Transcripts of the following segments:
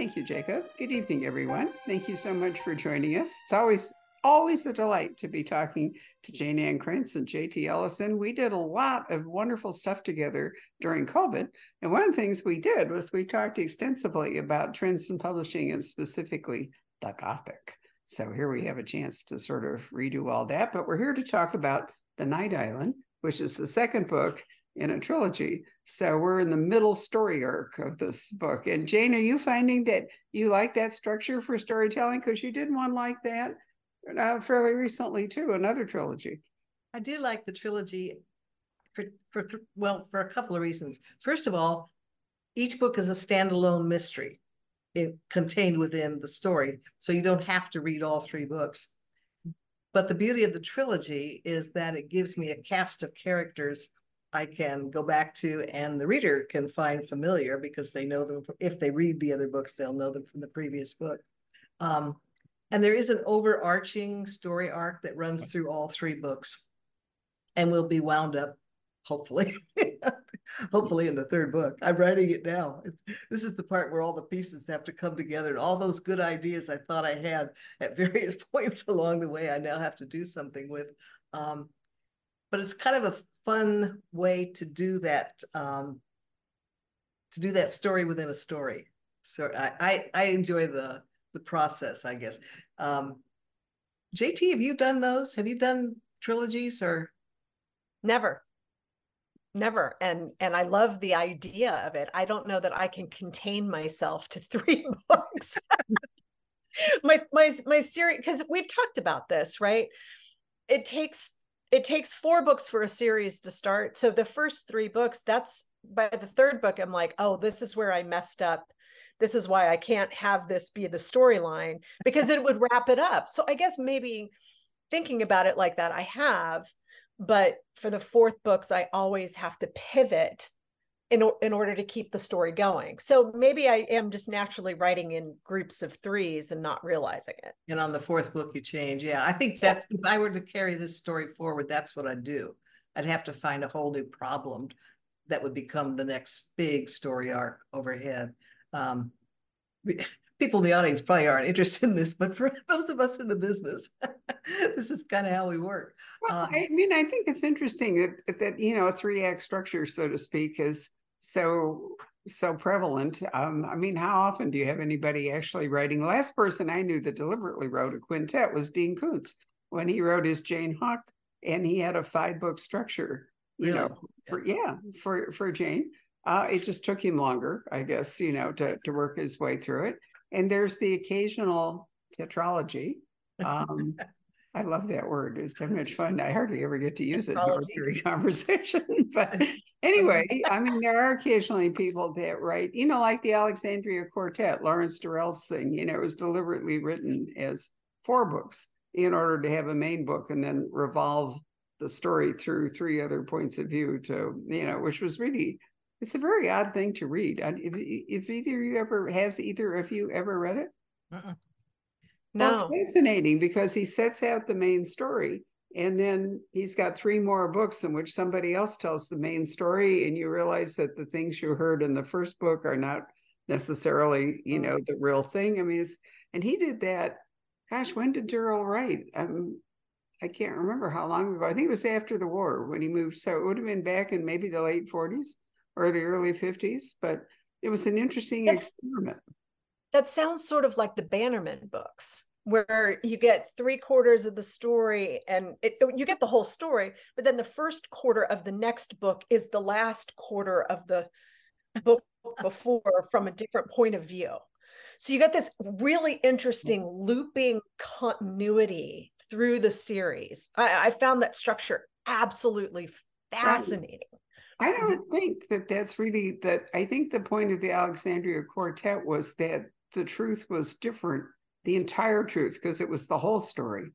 Thank you, Jacob. Good evening, everyone. Thank you so much for joining us. It's always always a delight to be talking to Jayne Ann Krentz and JT Ellison. We did a lot of wonderful stuff together during COVID. And one of the things we did was we talked extensively about trends in publishing and specifically the Gothic. So here we have a chance to sort of redo all that. But we're here to talk about The Night Island, which is the second book in a trilogy. So we're in the middle story arc of this book. And Jayne, are you finding that you like that structure for storytelling? Because you did one like that uh, fairly recently too, another trilogy. I do like the trilogy for for well for a couple of reasons. First of all, each book is a standalone mystery it, contained within the story, so you don't have to read all three books. But the beauty of the trilogy is that it gives me a cast of characters I can go back to and the reader can find familiar because they know them. If they read the other books, they'll know them from the previous book. Um, and there is an overarching story arc that runs through all three books and will be wound up, hopefully, hopefully in the third book. I'm writing it now. It's, this is the part where all the pieces have to come together and all those good ideas I thought I had at various points along the way, I now have to do something with. Um, but it's kind of a fun way to do that, um, to do that story within a story. So I, I, I enjoy the the process, I guess. Um, JT, have you done those? Have you done trilogies or? Never, never. And and I love the idea of it. I don't know that I can contain myself to three books. my my my series because we've talked about this, right? It takes it takes four books for a series to start. So the first three books, that's by the third book, I'm like, oh, this is where I messed up this is why I can't have this be the storyline because it would wrap it up. So I guess maybe thinking about it like that, I have, but for the fourth books, I always have to pivot in, in order to keep the story going. So maybe I am just naturally writing in groups of threes and not realizing it. And on the fourth book, you change. Yeah, I think that's if I were to carry this story forward, that's what I'd do. I'd have to find a whole new problem that would become the next big story arc overhead. Um, people in the audience probably aren't interested in this, but for those of us in the business, this is kind of how we work. Well, um, I mean, I think it's interesting that, that you know a three act structure, so to speak, is so so prevalent. Um, I mean, how often do you have anybody actually writing? The last person I knew that deliberately wrote a quintet was Dean Koontz when he wrote his Jane Hawk, and he had a five book structure. You really? know, for yeah, for for Jane. Uh, it just took him longer, I guess, you know, to, to work his way through it. And there's the occasional tetralogy. Um, I love that word. It's so much fun. I hardly ever get to use it in ordinary conversation. but anyway, I mean, there are occasionally people that write, you know, like the Alexandria Quartet, Lawrence Durrell's thing, you know, it was deliberately written as four books in order to have a main book and then revolve the story through three other points of view to, you know, which was really it's a very odd thing to read. If, if either you ever has either of you ever read it? Uh-uh. No, well, it's fascinating because he sets out the main story, and then he's got three more books in which somebody else tells the main story, and you realize that the things you heard in the first book are not necessarily, you know, the real thing. I mean, it's and he did that. Gosh, when did Durrell write? Um, I can't remember how long ago. I think it was after the war when he moved. So it would have been back in maybe the late forties or the early 50s, but it was an interesting That's, experiment. That sounds sort of like the Bannerman books, where you get three quarters of the story and it, you get the whole story, but then the first quarter of the next book is the last quarter of the book before from a different point of view. So you get this really interesting looping continuity through the series. I, I found that structure absolutely fascinating. I don't think that that's really that. I think the point of the Alexandria Quartet was that the truth was different, the entire truth, because it was the whole story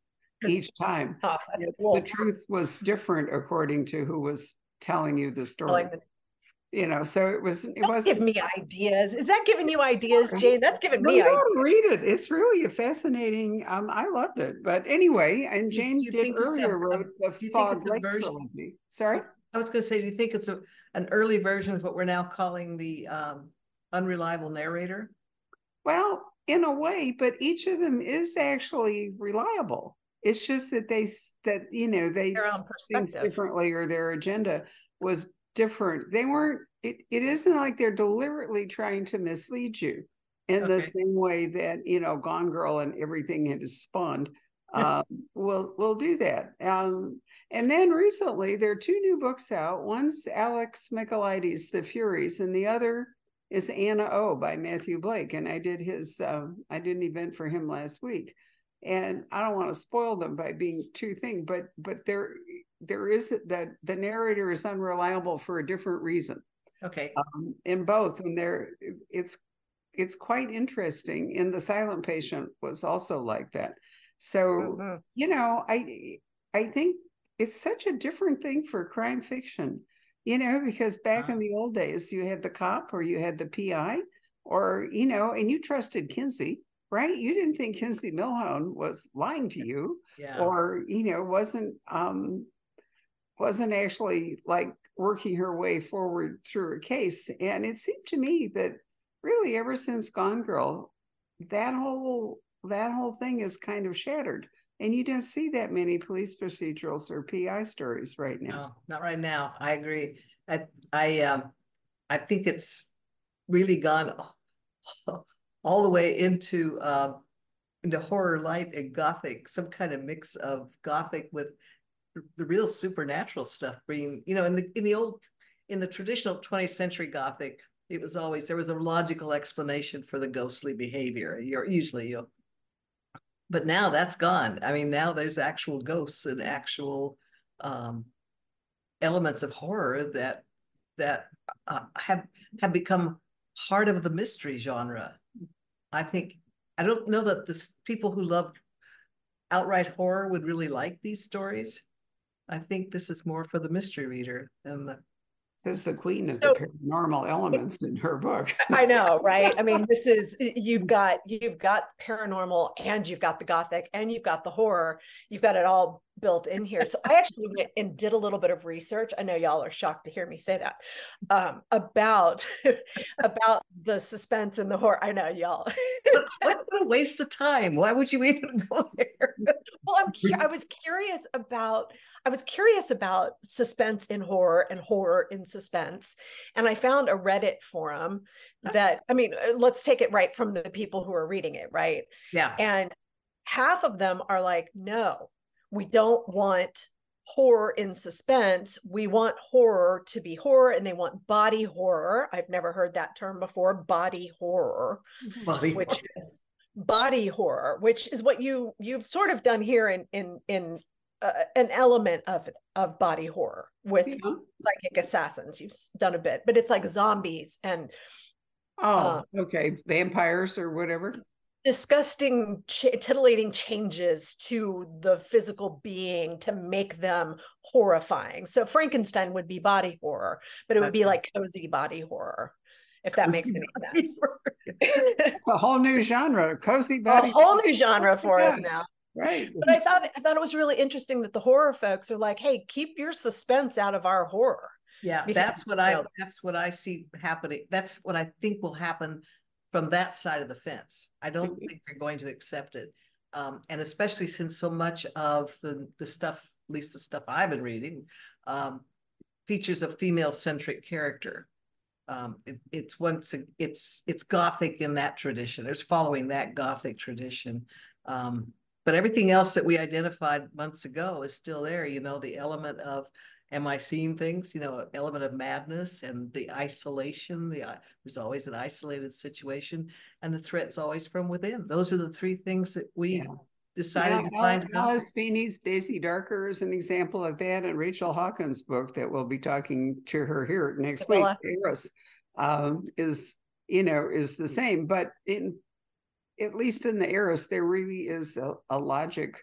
each time. Oh, cool. The truth was different according to who was telling you the story. Like the, you know, so it was. It was give me ideas. Is that giving you ideas, Jayne? That's giving me ideas. Read it. It's really a fascinating. Um, I loved it. But anyway, and Jayne you did earlier wrote the Fog Lake trilogy. Sorry. I was going to say, do you think it's a, an early version of what we're now calling the um, unreliable narrator? Well, in a way, but each of them is actually reliable. It's just that they that you know they things differently or their agenda was different. They weren't. It, it isn't like they're deliberately trying to mislead you in the same way that you know Gone Girl and everything has spawned um, will will do that. Um, and then recently there are two new books out. One's Alex Michaelides, The Furies, and the other is Anna O by Matthew Blake. And I did his um, I did an event for him last week. And I don't want to spoil them by being too thing, but but there there is that the narrator is unreliable for a different reason Okay, um, in both, and there it's it's quite interesting. And the silent patient was also like that. So Mhm. you know, I I think it's such a different thing for crime fiction, you know, because back in the old days you had the cop or you had the PI, or you know, and you trusted Kinsey, right? You didn't think Kinsey Millhone was lying to you yeah. or you know wasn't um wasn't actually like working her way forward through a case. And it seemed to me that really ever since gone girl that whole that whole thing is kind of shattered and you don't see that many police procedurals or pi stories right now No, not right now. I agree. I, I, um, I think it's really gone all the way into, um, into horror light and gothic, some kind of mix of gothic with the real supernatural stuff being, you know, in the, in the old, in the traditional twentieth century gothic, it was always, there was a logical explanation for the ghostly behavior. You're usually, you know, but now that's gone. I mean, now there's actual ghosts and actual, um, elements of horror that that uh, have have become part of the mystery genre. I think I don't know that the people who love outright horror would really like these stories. I think this is more for the mystery reader and the says the queen of So- the paranormal elements in her book I know, right? I mean, this is you've got you've got paranormal and you've got the gothic and you've got the horror. You've got it all built in here. So I actually went and did a little bit of research. I know y'all are shocked to hear me say that um, about about the suspense and the horror. I know y'all. what, a waste of time. Why would you even go there? well, I'm cu- I was curious about I was curious about suspense in horror and horror in suspense, and I found a Reddit forum that I mean, uh, let's take it right from the people who are reading it, right? Yeah. And half of them are like, no, we don't want horror in suspense. We want horror to be horror and they want body horror. I've never heard that term before, body horror, Body which horror. is body horror, which is what you you've sort of done here in in in uh, an element of of body horror with Yeah. psychic assassins. You've done a bit, but it's like zombies and oh okay vampires or whatever disgusting ch- titillating changes to the physical being to make them horrifying. So frankenstein would be body horror but it would be like cozy body horror if that makes any sense. it's a whole new genre cozy body. a whole new genre for us now. Right. But i thought i thought it was really interesting that the horror folks are like hey keep your suspense out of our horror. Yeah, because, that's what you I, know- that's what I see happening. That's what I think will happen from that side of the fence. I don't Mhm. think they're going to accept it. Um, and especially since so much of the, the stuff, at least the stuff I've been reading, um, features a female centric character. Um, it- it's once, a- it's, it's gothic in that tradition. It's following that gothic tradition. Um, but everything else that we identified months ago is still there, you know, the element of am I seeing things? You know, element of madness and the isolation. The i- there's always an isolated situation, and the threat's always from within. Those are the three things that we Yeah. decided Yeah, to find. Al- out. Alice Feeney's Daisy Darker is an example of that, and Rachel Hawkins' book that we'll be talking to her here next week. Heiress, um, is you know is the same, but in at least in the Heiress, there really is a, a logic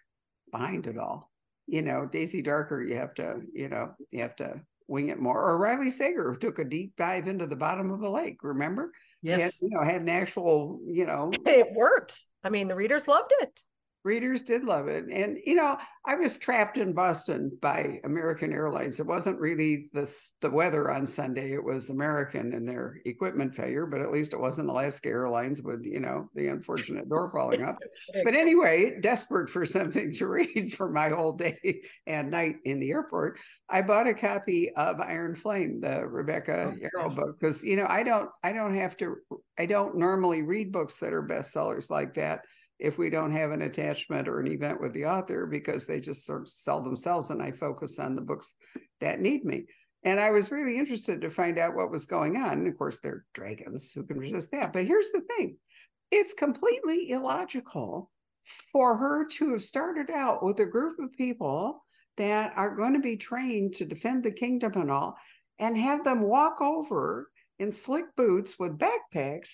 behind it all. You know, Daisy Darker, you have to you know you have to wing it more. Or Riley Sager, took a deep dive into the bottom of a lake. Remember? He had, Yes, you know, had an actual you know it worked i mean the readers loved it readers did love it. And, you know, I was trapped in Boston by American Airlines. It wasn't really the, the weather on Sunday, it was American and their equipment failure, but at least it wasn't Alaska Airlines with, you know, the unfortunate door falling off. But anyway, desperate for something to read for my whole day and night in the airport, I bought a copy of Iron Flame, the Rebecca Oh, Yarros yeah. book, because you know, I don't I don't have to I don't normally read books that are bestsellers like that if we don't have an attachment or an event with the author because they just sort of sell themselves and I focus on the books that need me. And I was really interested to find out what was going on. And of course, they're dragons who can resist that. But here's the thing it's completely illogical for her to have started out with a group of people that are going to be trained to defend the kingdom and all, and have them walk over in slick boots with backpacks,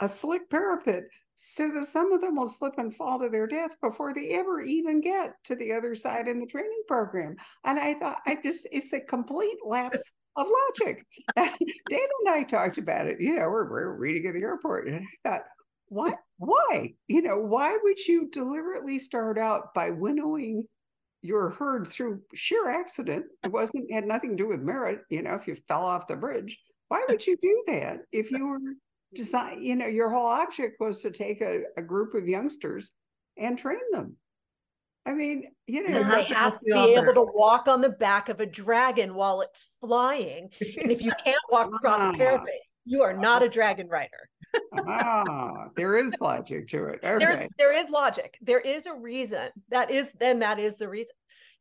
a slick parapet so that some of them will slip and fall to their death before they ever even get to the other side in the training program. And I thought, I just, it's a complete lapse of logic. Dana and I talked about it. You know, we're, we're reading at the airport, and I thought, what? Why? You know, why would you deliberately start out by winnowing your herd through sheer accident? It wasn't had nothing to do with merit. You know, if you fell off the bridge, why would you do that if you were design? You know, your whole object was to take a, a group of youngsters and train them. I mean, you know, Because Because have they to have to the be able to walk on the back of a dragon while it's flying. And if you can't walk across Ah. a parapet, you are not a dragon rider. ah, there is logic to it. there's there is logic. There is a reason. That is then that is the reason.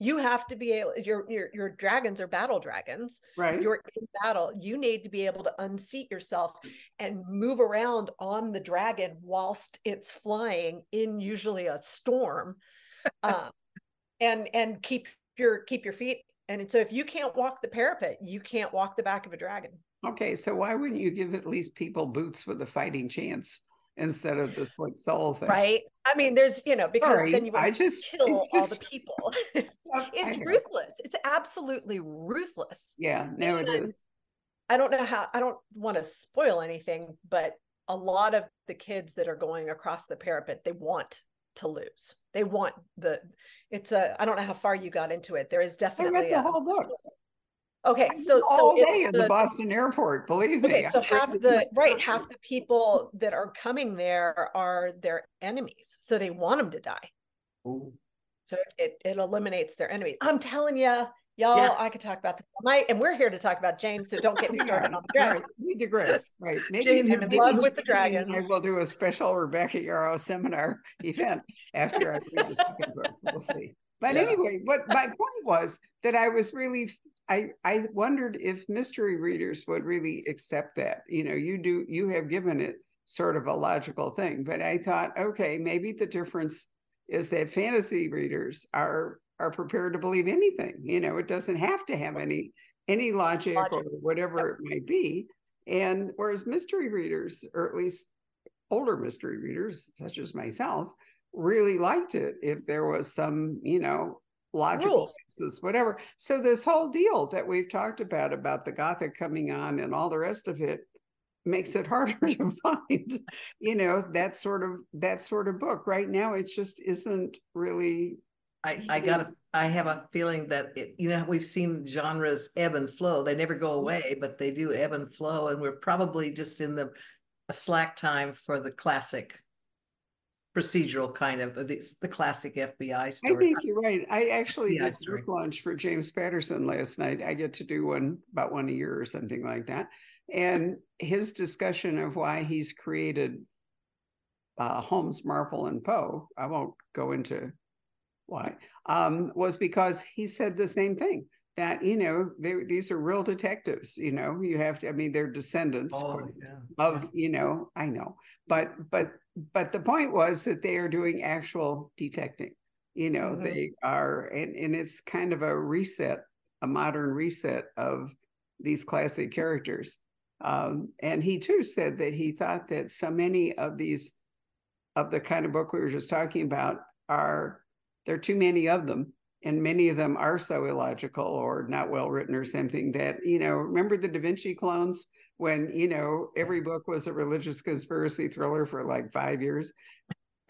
You have to be able your your your dragons are battle dragons. Right. You're in battle. You need to be able to unseat yourself and move around on the dragon whilst it's flying in usually a storm. um, and and keep your keep your feet. And so if you can't walk the parapet, you can't walk the back of a dragon. Okay, so why wouldn't you give at least people boots with a fighting chance instead of this like soul thing? Right. I mean, there's, you know, because Sorry, then you I just kill it all the people. It's ruthless. It's absolutely ruthless. Yeah, no, it is. I don't know how, I don't want to spoil anything, but a lot of the kids that are going across the parapet, they want to lose. They want the, it's a, I don't know how far you got into it. There is I read definitely the a, whole book. Okay. So, was so all day in the the, Boston airport. Believe me. okay. I So half the right, half the people that are coming there are their enemies. So they want them to die. Ooh. So it, it eliminates their enemies. I'm telling you, y'all, Yeah. I could talk about this all night, and we're here to talk about Jayne. So don't get me started on the dragon. right, We digress, right? Maybe, Jayne, in maybe love with the and I will do a special Rebecca Yarros seminar event after I read the second book. We'll see. But Yeah. anyway, what my point was that I was really, I I wondered if mystery readers would really accept that. You know, you do, you have given it sort of a logical thing, but I thought, okay, maybe the difference is that fantasy readers are are prepared to believe anything. You know, it doesn't have to have any any logic, or Logic. whatever it might be. And whereas mystery readers, or at least older mystery readers, such as myself, really liked it if there was some, you know, logical Rules. basis, whatever. So this whole deal that we've talked about about the Gothic coming on and all the rest of it makes it harder to find, you know, that sort of that sort of book. Right now, it just isn't really I, I got a, I have a feeling that it, you know, we've seen genres ebb and flow. They never go mm-hmm. away, but they do ebb and flow. And we're probably just in the a slack time for the classic procedural kind of the, the classic FBI story. I think you're right. I actually Yeah, did story. launch for James Patterson last night. I get to do one about one a year or something like that. And his discussion of why he's created uh, Holmes, Marple, and Poe, I won't go into why, um, was because he said the same thing that, you know, they, these are real detectives. You know, you have to, I mean, they're descendants Oh, yeah. of you know i know but but but the point was that they are doing actual detecting you know Mhm. they are and and it's kind of a reset a modern reset of these classic characters um and he too said that he thought that so many of these of the kind of book we were just talking about are there are too many of them and many of them are so illogical or not well written or something that you know remember the da vinci clones when you know every book was a religious conspiracy thriller for like five years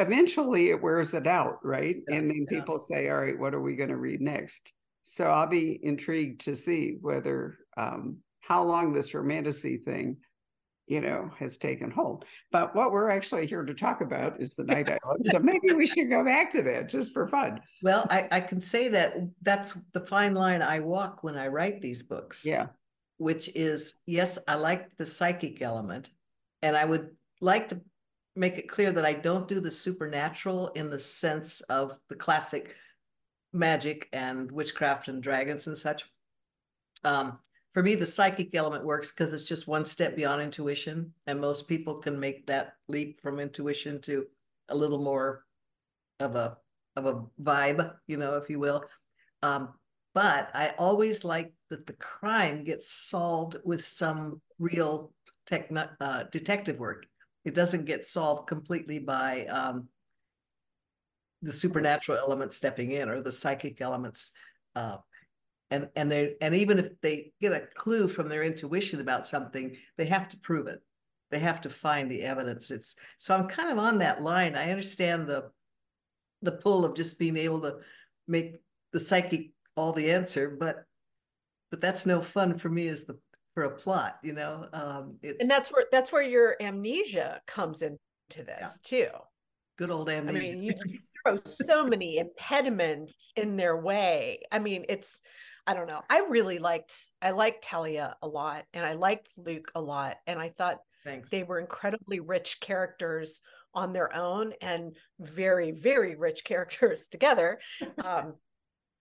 eventually it wears it out, right? Yeah, and then yeah. people say, all right, what are we going to read next? So I'll be intrigued to see whether um, how long this romantasy thing, you know, has taken hold. But what we're actually here to talk about is the night island. So maybe we should go back to that just for fun. Well, I, I can say that that's the fine line I walk when I write these books. Yeah. Which is, yes, I like the psychic element. And I would like to make it clear that I don't do the supernatural in the sense of the classic magic and witchcraft and dragons and such. Um, for me, the psychic element works because it's just one step beyond intuition, and most people can make that leap from intuition to a little more of a of a vibe, you know, if you will. Um, but I always like that the crime gets solved with some real uh, detective work. It doesn't get solved completely by um, the supernatural element stepping in or the psychic elements. Uh, and and they and even if they get a clue from their intuition about something, they have to prove it. They have to find the evidence. It's so I'm kind of on that line. I understand the the pull of just being able to make the psychic all the answer, but but that's no fun for me as the for a plot, you know. Um it's And that's where that's where your amnesia comes into this too. good old amnesia I mean, you throw so many impediments in their way. I mean, it's I don't know. I really liked I liked Talia a lot and I liked Luke a lot. And I thought Thanks. they were incredibly rich characters on their own and very, very rich characters together. Um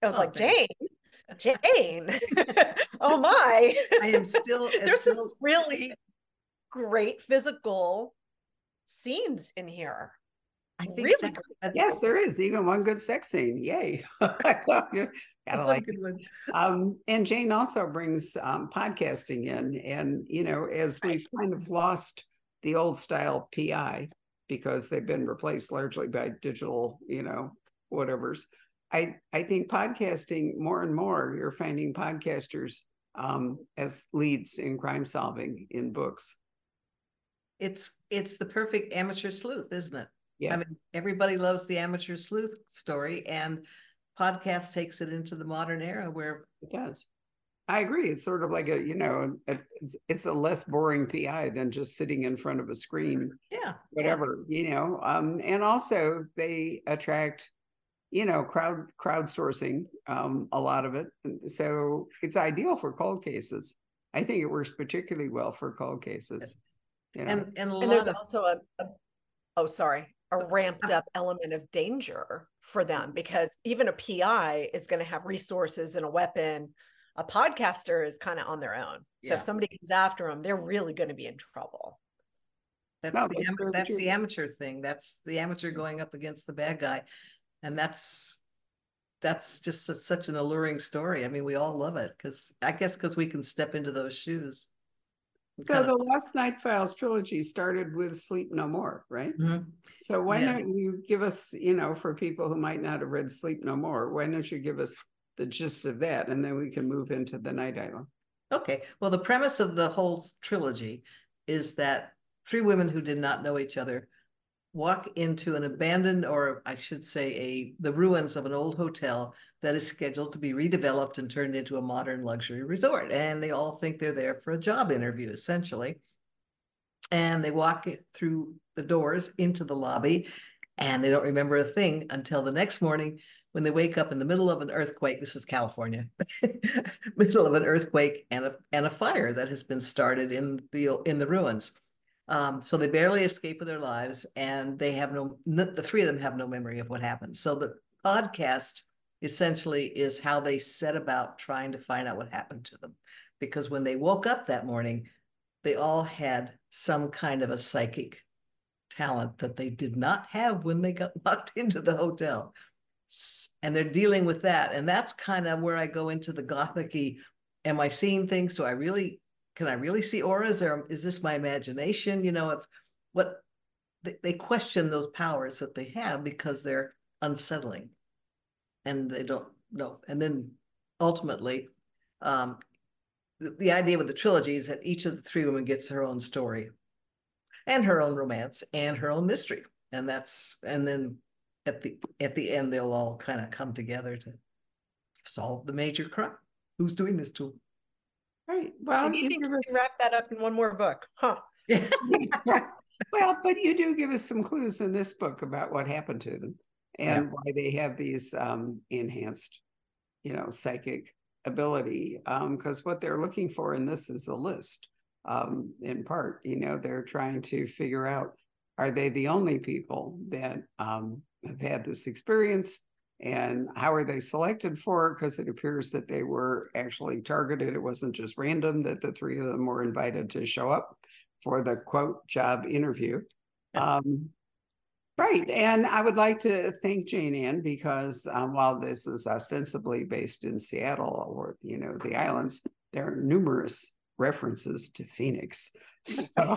I was Oh, like, thanks. Jayne, Jayne. oh my. I am still There's some really great physical scenes in here. I think really Yes, there is even one good sex scene. Yay. Gotta like it. Um, and Jayne also brings um, podcasting in. And, you know, as we've kind of lost the old style PI because they've been replaced largely by digital, you know, whatever's. I, I think podcasting more and more, you're finding podcasters um, as leads in crime solving in books. It's it's the perfect amateur sleuth, isn't it? Yeah. I mean, everybody loves the amateur sleuth story, and podcast takes it into the modern era where It does. I agree. It's sort of like a, you know, a, it's, it's a less boring PI than just sitting in front of a screen, yeah, yeah. whatever, you know. Um, and also they attract, you know, crowd crowdsourcing, um, a lot of it. So it's ideal for cold cases. I think it works particularly well for cold cases. You know, and and a And there's of also a, a oh sorry, a ramped up element of danger for mm. them because even a PI is going to have resources and a weapon. A podcaster is kind of on their own. So Yeah. if somebody comes after them, they're really going to be in trouble. that's No, the that's am- that's the amateur thing. That's the amateur mm. going up against the bad guy, and that's that's just su- such an alluring story. I mean, we all love it because I guess because we can step into those shoes. So the Lost Night Files trilogy started with Sleep No More, right? Mhm. So why Yeah. don't you give us, you know, for people who might not have read Sleep No More, why don't you give us the gist of that and then we can move into the Night Island? Okay, well, the premise of the whole trilogy is that three women who did not know each other walk into an abandoned, or I should say, a the ruins of an old hotel that is scheduled to be redeveloped and turned into a modern luxury resort. And they all think they're there for a job interview, essentially. And they walk through the doors into the lobby, and they don't remember a thing until the next morning when they wake up in the middle of an earthquake. This is California, middle of an earthquake and a and a fire that has been started in the in the ruins. Um, so they barely escape with their lives, and they have no. The three of them have no memory of what happened. So the podcast essentially is how they set about trying to find out what happened to them, because when they woke up that morning, they all had some kind of a psychic talent that they did not have when they got locked into the hotel. And they're dealing with that. And that's kind of where I go into the gothicy. Am I seeing things? Do I really, can I really see auras or is this my imagination? You know, if what they, they question those powers that they have because they're unsettling and they don't know. And then ultimately, um, the, the idea with the trilogy is that each of the three women gets her own story and her own romance and her own mystery. and that's, and then at the, at the end, they'll all kind of come together to solve the major crime. Who's doing this to Right, well. And you you think give you us- can wrap that up in one more book, huh? Well, but you do give us some clues in this book about what happened to them and why they have these um enhanced, you know, psychic ability. Um, because what they're looking for in this is a list. Um, in part, you know, they're trying to figure out are they the only people that um have had this experience? And how are they selected for? Because it appears that they were actually targeted. It wasn't just random that the three of them were invited to show up for the quote job interview. Um, right. And I would like to thank Jayne Ann because um, while this is ostensibly based in Seattle or, you know, the islands, there are numerous references to Phoenix. So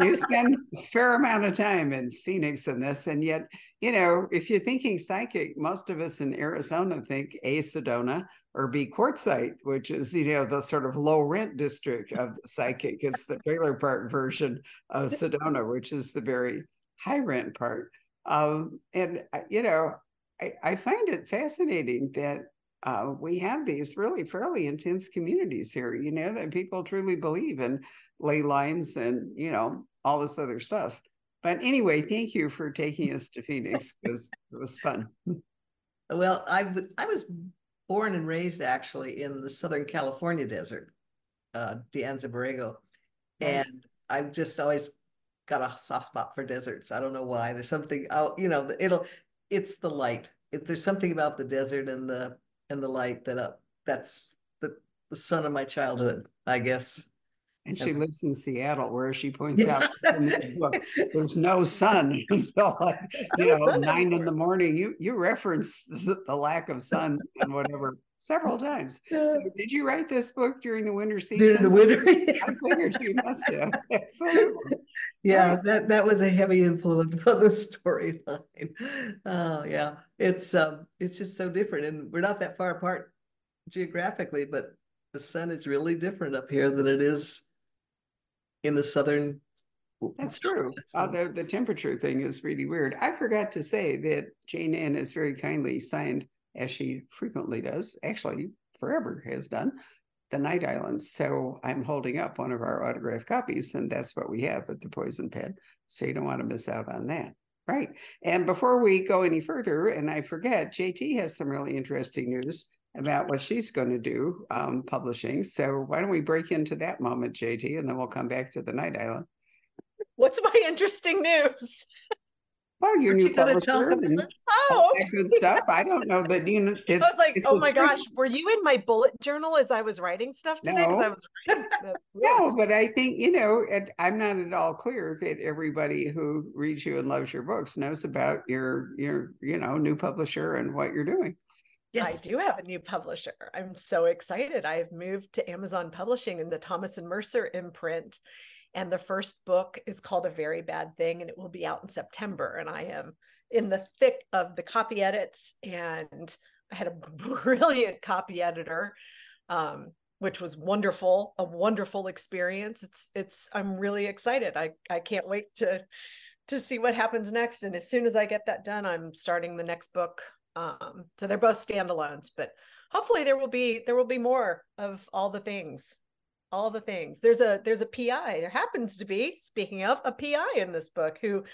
you spend a fair amount of time in Phoenix in this. And yet, you know, if you're thinking psychic, most of us in Arizona think A, Sedona or B, Quartzsite, which is, you know, the sort of low rent district of psychic. It's the trailer park version of Sedona, which is the very high rent part. Um, and, uh, you know, I, I find it fascinating that uh, we have these really fairly intense communities here, you know, that people truly believe in ley lines and, you know, all this other stuff. But anyway, thank you for taking us to Phoenix because it was fun. Well, I w- I was born and raised actually in the Southern California desert, uh, De Anza Borrego. And I've just always got a soft spot for deserts. I don't know why. There's something, oh, you know, it'll, it's the light. If there's something about the desert and the, and the light that, uh, that's the, the sun of my childhood, I guess. And she lives in Seattle, where she points Yeah. out in the book, there's no sun until like, you know, nine in the morning. You you reference the lack of sun and whatever several times. So did you write this book during the winter season? During the winter. I figured you must have. Absolutely. Yeah, Right. that that was a heavy influence on the storyline. Oh, yeah. It's um it's just so different and we're not that far apart geographically, but the sun is really different up here than it is in the southern. That's true. The, the temperature thing is really weird. I forgot to say that Jayne Ann has very kindly signed, as she frequently does, actually forever has done, the Night Island. So I'm holding up one of our autographed copies, and that's what we have at the Poison Pen. So you don't want to miss out on that. Right. And before we go any further, and I forget, JT has some really interesting news about what she's going to do um, publishing. So why don't we break into that moment, JT, and then we'll come back to the Night Island. What's my interesting news? Well, your Aren't new you gonna talk publisher about and it? Oh, all Oh, good stuff. I don't know that you know. I It's, was like, oh my trick. gosh, were you in my bullet journal as I was writing stuff today? Because I No. was writing stuff. Uh, no, but I think you know, and I'm not at all clear that everybody who reads you and loves your books knows about your your you know new publisher and what you're doing. Yes. I do have a new publisher. I'm so excited. I've moved to Amazon Publishing in the Thomas and Mercer imprint. And the first book is called A Very Bad Thing, and it will be out in September. And I am in the thick of the copy edits, and I had a brilliant copy editor, um, which was wonderful, a wonderful experience. It's it's I'm really excited. I I can't wait to to see what happens next. And as soon as I get that done, I'm starting the next book. Um, so they're both standalones, but hopefully there will be there will be more of all the things all the things. There's a there's a pi there happens to be speaking of a pi in this book who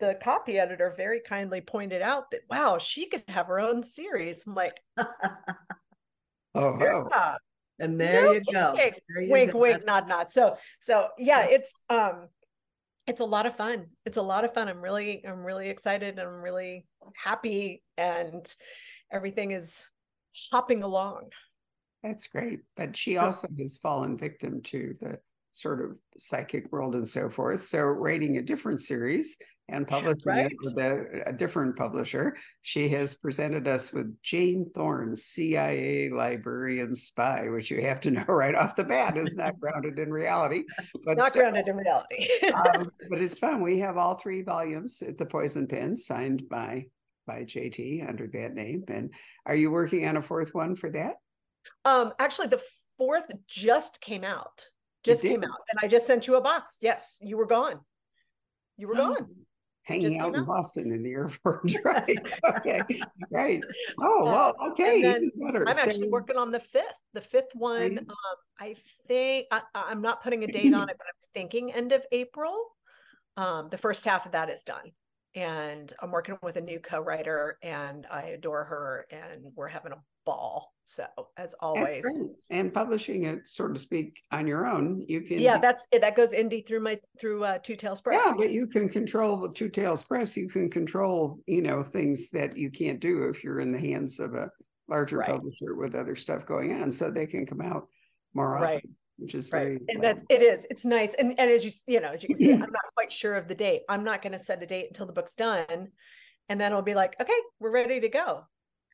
the copy editor very kindly pointed out that wow she could have her own series. I'm like Oh, yeah, and there no you go. There you wink go. wink nod nod. So so yeah Yeah. it's um it's a lot of fun. It's a lot of fun. I'm really i'm really excited and i'm really happy and everything is hopping along That's great. But she also has fallen victim to the sort of psychic world and so forth. So writing a different series and publishing Right. it with a, a different publisher, she has presented us with Jane Thorne, CIA librarian spy, which you have to know right off the bat is not grounded in reality. But not still, grounded in reality um, but it's fun. We have all three volumes at the Poison Pen signed by by JT under that name. And are you working on a fourth one for that? Um, actually, the fourth just came out. Just came out, and I just sent you a box. Yes, you were gone. You were Oh. gone. hanging out in out. Boston in the airport, right? Okay, right. Oh, Uh, well, okay, then. I'm actually working on the fifth. The fifth one, um, I think I, I- I'm not putting a date on it, but I'm thinking end of April. Um, the first half of that is done. And I'm working with a new co-writer and I adore her and we're having a ball. So as always. And publishing it, so to speak, on your own, you can. Yeah, that's it. That goes indie through my through uh Two Tales Press. Yeah, but you can control with Two Tales Press, you can control, you know, things that you can't do if you're in the hands of a larger Right. publisher with other stuff going on, so they can come out more often. Right. which is Right. very. And that's it is. It's nice. And and as you you know, as you can see, I'm not quite sure of the date. I'm not gonna set a date until the book's done. And then it'll be like, okay, we're ready to go.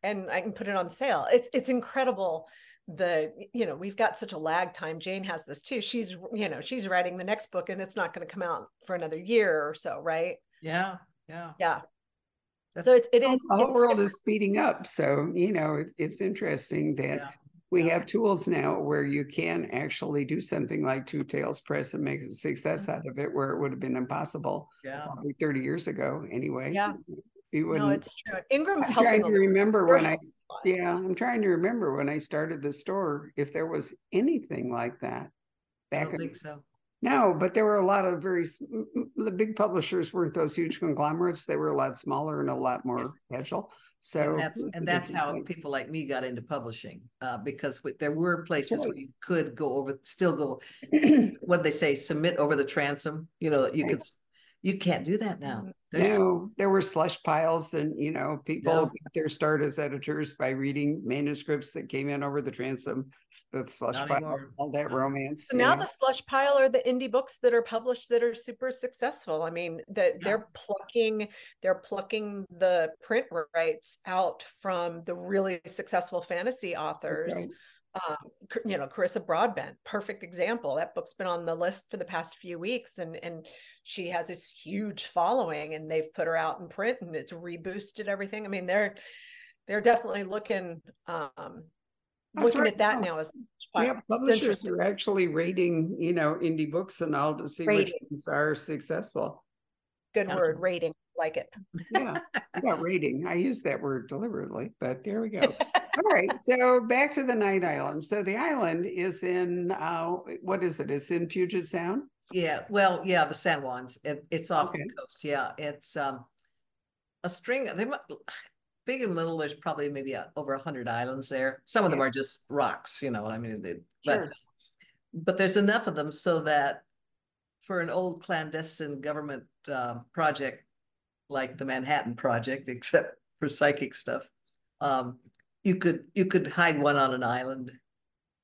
And I can put it on sale. It's it's incredible. The you know, we've got such a lag time. Jayne has this too. She's you know, she's writing the next book and it's not going to come out for another year or so, right? Yeah, yeah. Yeah. That's- So it's it is The whole world different. is speeding up, so, you know, it- it's interesting that Yeah, we yeah. have tools now where you can actually do something like Two Tales Press and make a success Mm-hmm. out of it, where it would have been impossible Yeah. probably thirty years ago, anyway. Yeah. You No, wouldn't. it's true. Ingram's I'm helping trying to remember when I, helping a lot. yeah, I'm trying to remember when I started the store, if there was anything like that. I Back don't in, think so. no, but there were a lot of very, s- m- m- the big publishers weren't those huge conglomerates. They were a lot smaller and a lot more Yes. casual. So. And that's, and that's how thing. people like me got into publishing, uh, because we- there were places where you could go over, still go, what they say, submit over the transom, you know, you Right. could, you can't do that now. There's just- No, there were slush piles and, you know, people Yeah. got their start as editors by reading manuscripts that came in over the transom. The slush Not pile, anymore. all that No. romance. So now know. the slush pile are the indie books that are published that are super successful. I mean, that Yeah. they're plucking they're plucking the print rights out from the really successful fantasy authors. right. Um, you know, Carissa Broadbent, perfect example. That book's been on the list for the past few weeks, and and she has this huge following, and they've put her out in print, and it's reboosted everything. I mean, they're they're definitely looking um That's looking right. at that No. now as Yeah, publishers are actually rating, you know, indie books and all to see which ones are successful. good Yeah. word rating like it Yeah, yeah, rating. I use that word deliberately, but there we go. All right, so back to the Night Island. So the island is in, uh, what is it? It's in Puget Sound? Yeah, well, yeah, the San Juans, it, it's off the coast, yeah, it's, um. A string, they mu- big and little, there's probably maybe a- over a hundred islands there, some of them are just rocks, you know what I mean, they, Sure. but. But there's enough of them so that for an old clandestine government, uh, project. Like the Manhattan Project, except for psychic stuff, um, you could, you could hide one on an island.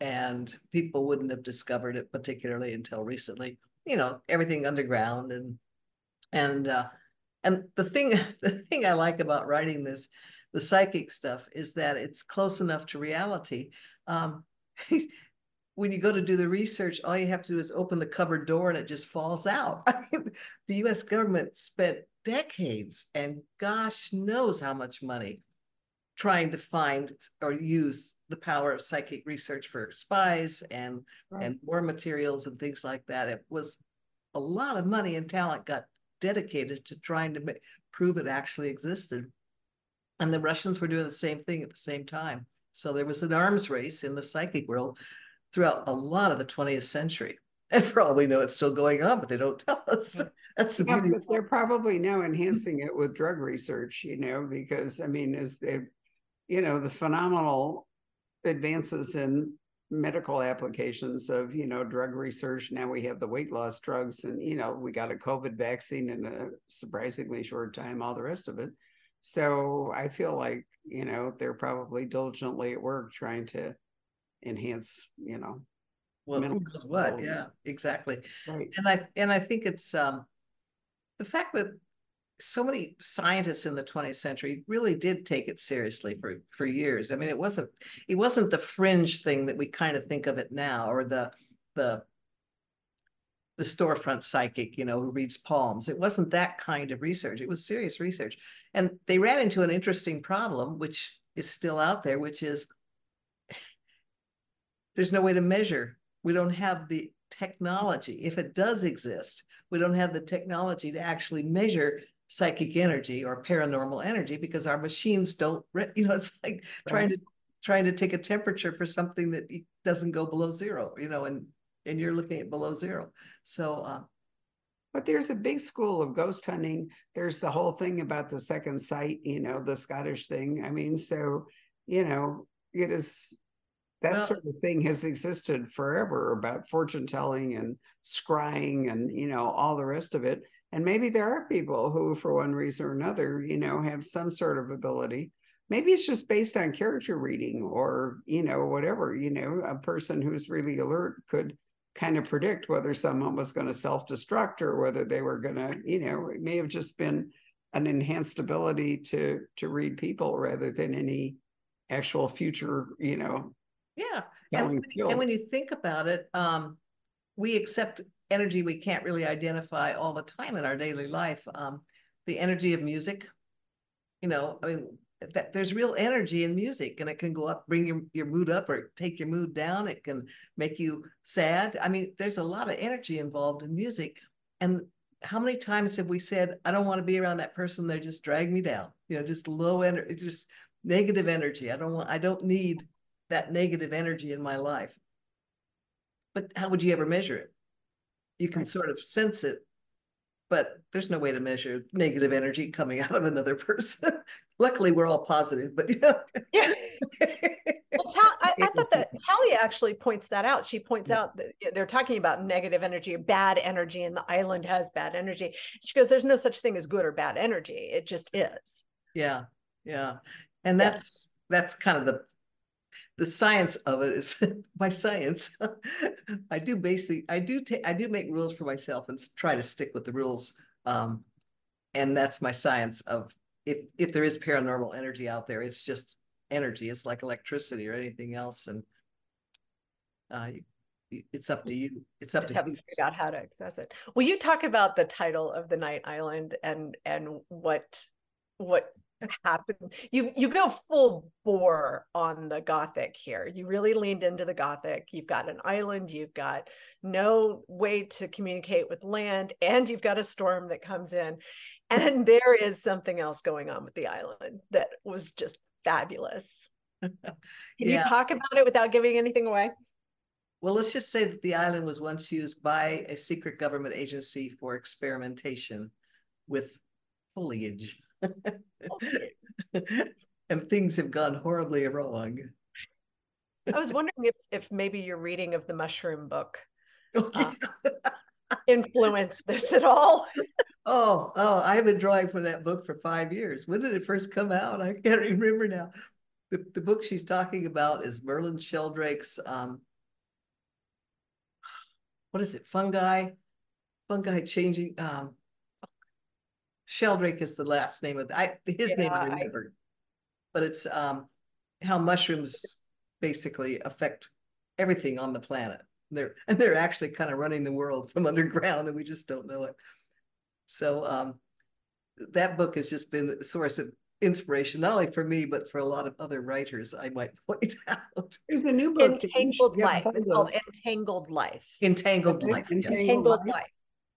And people wouldn't have discovered it particularly until recently you know, everything underground and, and, uh, and the thing, the thing I like about writing this, the psychic stuff is that it's close enough to reality. Um, when you go to do the research, all you have to do is open the cupboard door and it just falls out. I mean, the US government spent decades and gosh knows how much money trying to find or use the power of psychic research for spies and Right. and war materials and things like that. It was a lot of money and talent got dedicated to trying to ma- prove it actually existed. And the Russians were doing the same thing at the same time. So there was an arms race in the psychic world throughout a lot of the 20th century. And for all we know, it's still going on, but they don't tell us. That's the Yeah, beauty. they're probably now enhancing it with drug research, you know, because I mean, as they, you know, the phenomenal advances in medical applications of, you know, drug research. Now we have the weight loss drugs and, you know, we got a COVID vaccine in a surprisingly short time, all the rest of it. So I feel like, you know, they're probably diligently at work trying to enhance, you know, Well, who knows what? Yeah, exactly. right. And I and I think it's um the fact that so many scientists in the 20th century really did take it seriously for for years. I mean, it wasn't it wasn't the fringe thing that we kind of think of it now, or the the the storefront psychic, you know, who reads palms. It wasn't that kind of research. It was serious research. And they ran into an interesting problem, which is still out there, which is there's no way to measure. We don't have the technology. If it does exist, we don't have the technology to actually measure psychic energy or paranormal energy because our machines don't, re- you know, it's like trying to trying to take a temperature for something that doesn't go below zero, you know, and and you're looking at below zero. So uh, But there's a big school of ghost hunting. There's the whole thing about the second sight, you know, the Scottish thing. I mean, so, you know, it is that Well- sort of thing has existed forever about fortune telling and scrying and, you know, all the rest of it. And maybe there are people who, for one reason or another, you know, have some sort of ability. Maybe it's just based on character reading or, you know, whatever, you know, a person who's really alert could kind of predict whether someone was going to self-destruct or whether they were going to you know it may have just been an enhanced ability to to read people rather than any actual future you know yeah, and, skill. and when you think about it, um, we accept energy we can't really identify all the time in our daily life. Um, the energy of music, you know, I mean, that there's real energy in music and it can go up, bring your, your mood up or take your mood down. It can make you sad. I mean, there's a lot of energy involved in music. And how many times have we said, I don't want to be around that person, they just drag me down, you know, just low energy, just negative energy. I don't want, I don't need that negative energy in my life. But how would you ever measure it? You can sort of sense it, but there's no way to measure negative energy coming out of another person. Luckily, we're all positive, but you know. Yeah. Well, Ta- I, I thought that Talia actually points that out. She points Yeah. out that they're talking about negative energy, bad energy, and the island has bad energy. She goes, "There's no such thing as good or bad energy. It just is." Yeah, yeah. And Yeah. that's that's kind of the the science of it is my science. I do basically I do take I do make rules for myself and try to stick with the rules. Um and that's my science of if if there is paranormal energy out there, it's just energy. It's like electricity or anything else and uh it's up to you. It's up Just to haven't you. figured out how to access it. Will you talk about the title of the Night Island and and what what happened? You you go full bore on the Gothic here. You really leaned into the Gothic. You've got an island. You've got no way to communicate with land, and you've got a storm that comes in, and there is something else going on with the island that was just fabulous. Can you talk about it without giving anything away? Well, let's just say that the island was once used by a secret government agency for experimentation with foliage. And things have gone horribly wrong. I was wondering if if maybe your reading of the mushroom book Oh, Uh, influenced this at all. oh, oh, I've been drawing for that book for five years. When did it first come out? I can't remember now. The, the book she's talking about is Merlin Sheldrake's, um, what is it, fungi? Fungi changing, um, Sheldrake is the last name of, the, I, his name Yeah, I I- remember. But it's, um, how mushrooms basically affect everything on the planet. They're, and they're actually kind of running the world from underground and we just don't know it. So, um, that book has just been a source of inspiration, not only for me, but for a lot of other writers, I might point out. there's a new book that you should Entangled life. hold It's called Entangled Life. Entangled Life. Entangled Entangled Life.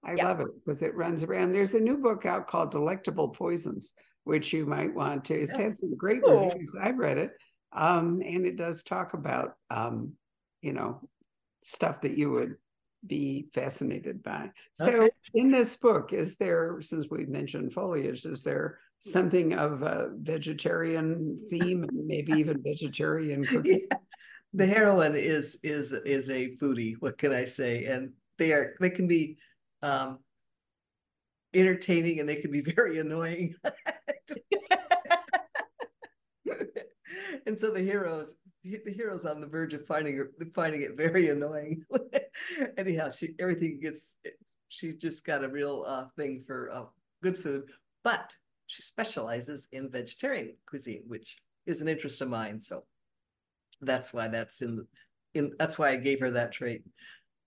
I Yeah. love it because it runs around. There's a new book out called Delectable Poisons, which you might want to. It's had some great Oh. reviews. I've read it. Um, and it does talk about um, you know, stuff that you would be fascinated by. So Okay. in this book, is there, since we've mentioned foliage, is there something of a vegetarian theme and maybe even vegetarian cooking? Yeah. The heroine is is is a foodie. What can I say? And they are they can be um entertaining and they can be very annoying. and so the heroes the heroes on the verge of finding finding it very annoying. Anyhow, she everything gets she just got a real uh thing for uh, good food, but she specializes in vegetarian cuisine, which is an interest of mine. So that's why that's in in that's why I gave her that trait.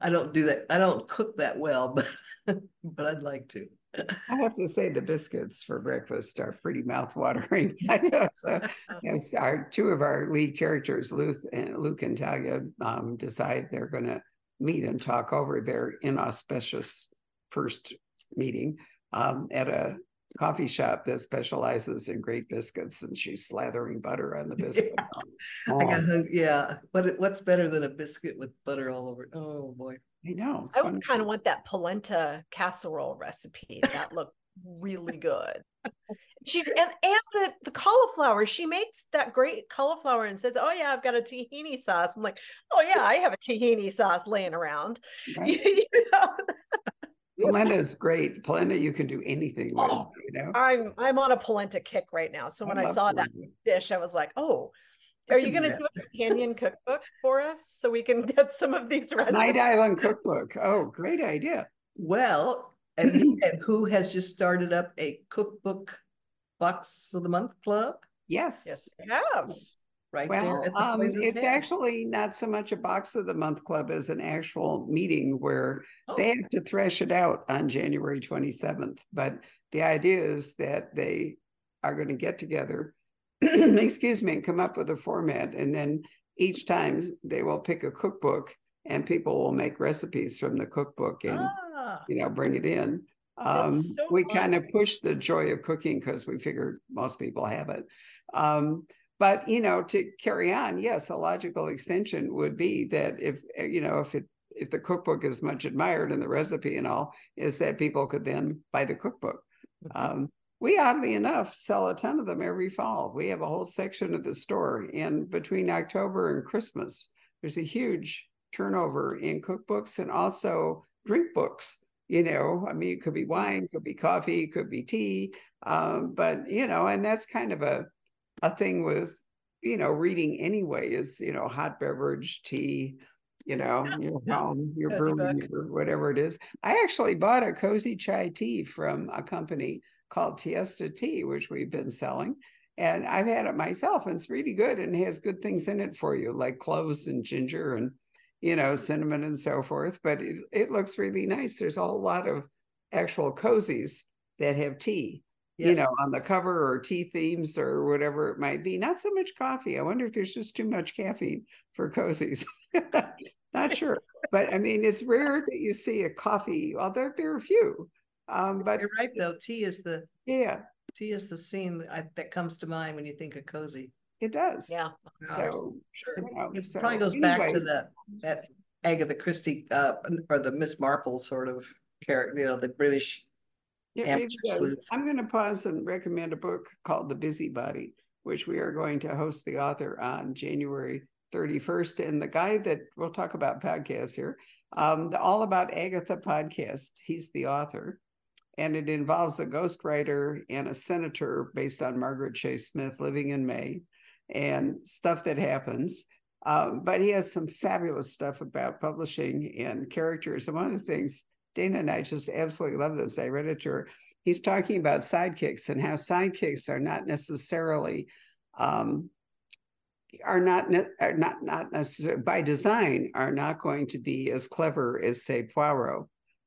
I don't do that. I don't cook that well, but but I'd like to. I have to say the biscuits for breakfast are pretty mouthwatering. I know, so, yes, our two of our lead characters, Luke and Luke and Talia, um, decide they're going to meet and talk over their inauspicious first meeting um, at a coffee shop that specializes in great biscuits and she's slathering butter on the biscuit. Oh. I got, Oh, hung- yeah, what, what's better than a biscuit with butter all over? it? Oh, boy. I know. it's I would kind of want that polenta casserole recipe. That looked really good. She and and the the cauliflower. She makes that great cauliflower and says, "Oh yeah, I've got a tahini sauce." I'm like, "Oh yeah, I have a tahini sauce laying around." Right? you know, Polenta is great. Polenta you can do anything with, Oh, you know. I'm I'm on a polenta kick right now. So when I, love saw that dish, I was like, "Oh." Are you going to do a companion cookbook for us so we can get some of these recipes? Night Island Cookbook. Oh, great idea. Well, and, and who has just started up a cookbook box of the month club? Yes. Yes, we have. Right Well, there at the um, it's actually not so much a box of the month club as an actual meeting where Oh, they have to thresh it out on January twenty-seventh. But the idea is that they are going to get together, excuse me, and come up with a format. And then each time they will pick a cookbook and people will make recipes from the cookbook and, Ah, you know, bring it in. Um, so we fun. kind of push the joy of cooking because we figured most people have it. Um, but you know, to carry on, yes, a logical extension would be that if uh, you know, if it if the cookbook is much admired and the recipe and all, is that people could then buy the cookbook. Um, we oddly enough sell a ton of them every fall. We have a whole section of the store, and between October and Christmas, there's a huge turnover in cookbooks and also drink books. You know, I mean, it could be wine, could be coffee, could be tea, um, but you know, and that's kind of a a thing with you know reading anyway is you know hot beverage tea you know your yeah. home your Cozy brewing book. or whatever it is i actually bought a cozy chai tea from a company called Tiesta Tea, which we've been selling. And I've had it myself, and it's really good and has good things in it for you, like cloves and ginger and you know, cinnamon and so forth. But it, it looks really nice. There's a whole lot of actual cozies that have tea, you know, on the cover or tea themes or whatever it might be. Not so much coffee. I wonder if there's just too much caffeine for cozies. Not sure. But I mean, it's rare that you see a coffee, although there are a few. Um, but You're right, though. Tea is the, yeah, tea is the scene I, that comes to mind when you think of cozy. it does. Yeah. So, Sure. you know, It so probably goes back to anyway, that, that Agatha Christie, uh, or the Miss Marple sort of character, you know, the British. Does. I'm going to pause and recommend a book called The Busybody, which we are going to host the author on January 31st. And the guy that we'll talk about podcasts here, um, the All About Agatha podcast, he's the author. And it involves a ghostwriter and a senator based on Margaret Chase Smith living in Maine and stuff that happens. Um, but he has some fabulous stuff about publishing and characters. And one of the things Dana and I just absolutely love this. I read it to her. He's talking about sidekicks and how sidekicks are not necessarily um, are not are not not necessarily by design are not going to be as clever as say Poirot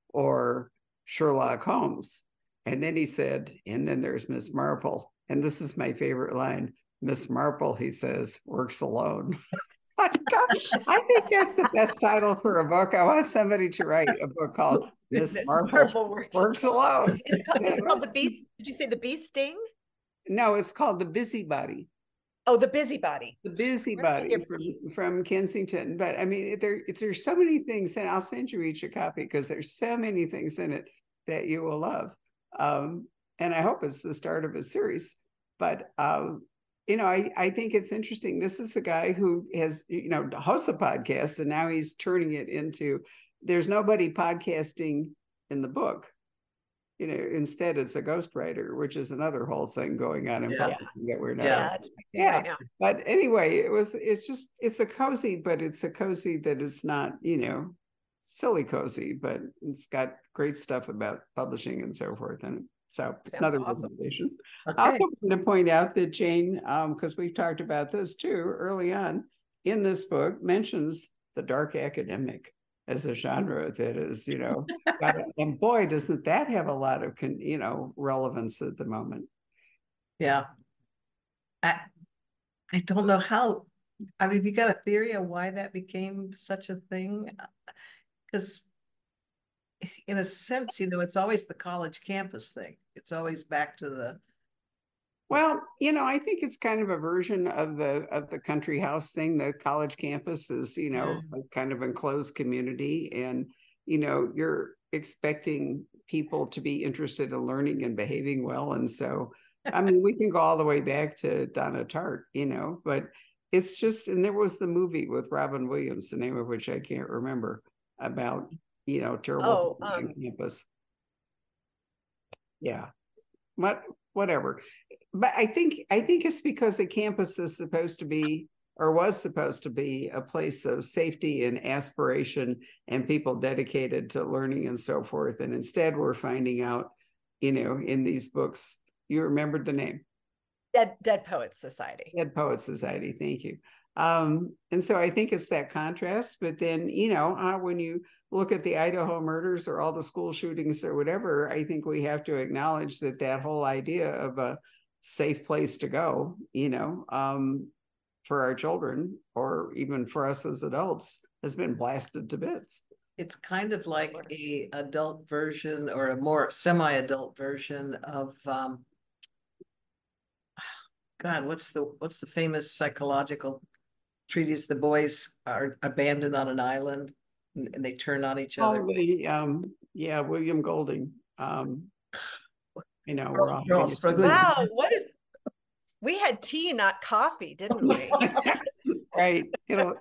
or Sherlock Holmes. And then he said, and then there's Miss Marple, and this is my favorite line. Miss Marple, he says, works alone. I think that's the best title for a book. I want somebody to write a book called Marple Marple works. Works Alone. It's called, it's called the beast. Did you say the bee sting? No, it's called The Busybody. Oh, the busybody. The Busybody from, from Kensington. But I mean, there it's, there's so many things, and I'll send you each a copy because there's so many things in it that you will love. Um, and I hope it's the start of a series. But um, you know, I, I think it's interesting. This is a guy who has, you know, hosts a podcast and now he's turning it into there's nobody podcasting in the book. You know, instead it's a ghostwriter, which is another whole thing going on in Yeah. publishing that we're not. Yeah. Yeah, Yeah. right. But anyway, it was it's just it's a cozy, but it's a cozy that is not, you know, silly cozy, but it's got great stuff about publishing and so forth. And so Sounds another awesome. recommendation. I also want to point out that Jayne, um, because we've talked about this too early on in this book, mentions the dark academic as a genre that is, you know, and boy, doesn't that have a lot of, con, you know, relevance at the moment. yeah. I, I don't know how, I mean, you got a theory of why that became such a thing? Because in a sense, you know, it's always the college campus thing. It's always back to the, Well, you know, I think it's kind of a version of the of the country house thing. The college campus is, you know, a kind of enclosed community, and you know, you're expecting people to be interested in learning and behaving well, and so, I mean, we can go all the way back to Donna Tartt, you know, but it's just, and there was the movie with Robin Williams, the name of which I can't remember, about you know terrible Oh, things on um, campus. Yeah, what whatever but I think I think it's because the campus is supposed to be or was supposed to be a place of safety and aspiration and people dedicated to learning and so forth. And instead, we're finding out, you know, in these books, you remembered the name, Dead Dead Poets Society. Dead Poets Society. Thank you. Um, and so I think it's that contrast. But then, you know, uh, when you look at the Idaho murders or all the school shootings or whatever, I think we have to acknowledge that that whole idea of a safe place to go, you know, um, for our children or even for us as adults has been blasted to bits. it's kind of like a adult version or a more semi-adult version of, um, God, what's the, what's the famous psychological treatise? The boys are abandoned on an island and they turn on each other. Um, yeah, William Golding. Um, you know, we're all, We're all struggling. Wow, what is we had tea, not coffee, didn't we? right. You know,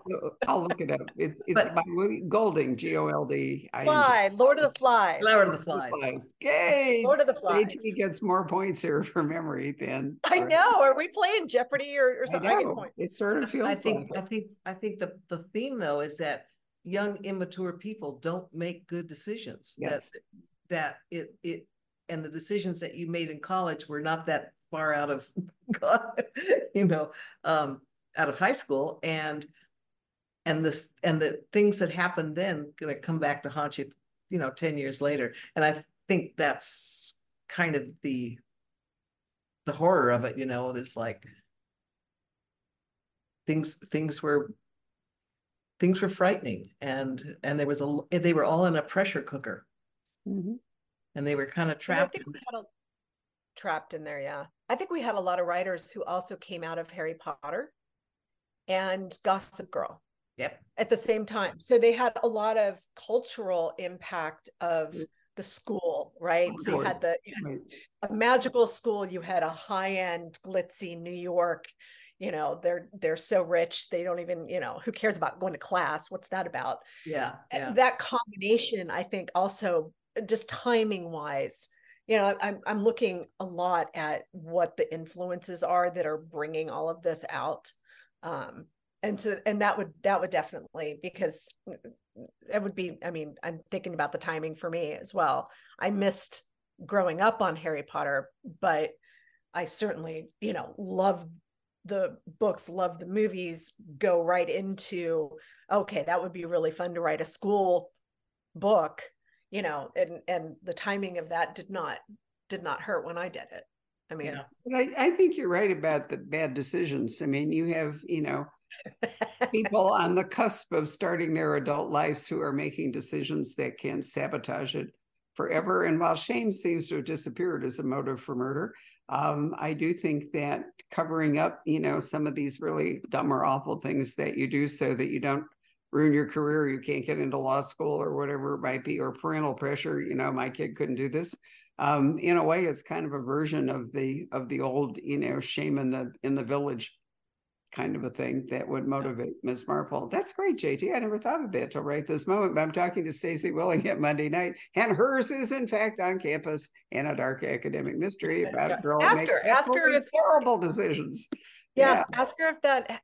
I'll look it up. It's it's But- by Golding, G O L D. I N G. Fly, Lord of the Flies. Lord of the Flies. Flies. Yay! Lord of the Flies. JT gets more points here for memory than I know. Are we playing Jeopardy or, or something? I know. points. It sort of feels. I think, I like it. think, I think the, the theme though is that young immature people don't make good decisions. That, Yes. that it, it, and the decisions that you made in college were not that far out of, you know, um, out of high school and, and this, and the things that happened then gonna come back to haunt you, you know, ten years later. And I think that's kind of the, the horror of it, you know, it's like things, things were things were frightening and, and there was a, they were all in a pressure cooker Mhm. And they were kind of trapped. think in- we had a trapped in there, yeah. I think we had a lot of writers who also came out of Harry Potter and Gossip Girl Yep, at the same time. So they had a lot of cultural impact of Mm. the school, right? Of So you had the you had a magical school, you had a high-end glitzy New York, you know, they're they're so rich, they don't even, you know, who cares about going to class? What's that about? yeah, yeah. that combination i think also just timing wise you know i'm i'm looking a lot at what the influences are that are bringing all of this out. Um and to and that would that would definitely because it would be i mean i'm thinking about the timing for me as well. I missed growing up on harry potter but i certainly you know love the books love the movies go right into okay that would be really fun to write a school book you know and and the timing of that did not did not hurt when i did it i mean Yeah. I, I think you're right about the bad decisions. I mean, you have, you know, people on the cusp of starting their adult lives who are making decisions that can sabotage it forever. And while shame seems to have disappeared as a motive for murder, um, I do think that covering up, you know, some of these really dumb or awful things that you do so that you don't ruin your career, you can't get into law school or whatever it might be, or parental pressure, you know, my kid couldn't do this. Um, in a way, it's kind of a version of the of the old, you know, shame in the in the village kind of a thing that would motivate Ms. Marple. That's great, JT. I never thought of that till right this moment. But I'm talking to Stacy Willingham Monday night, and hers is in fact on campus in a dark academic mystery about a girl Ask her- ask her if- terrible decisions. yeah, ask her if that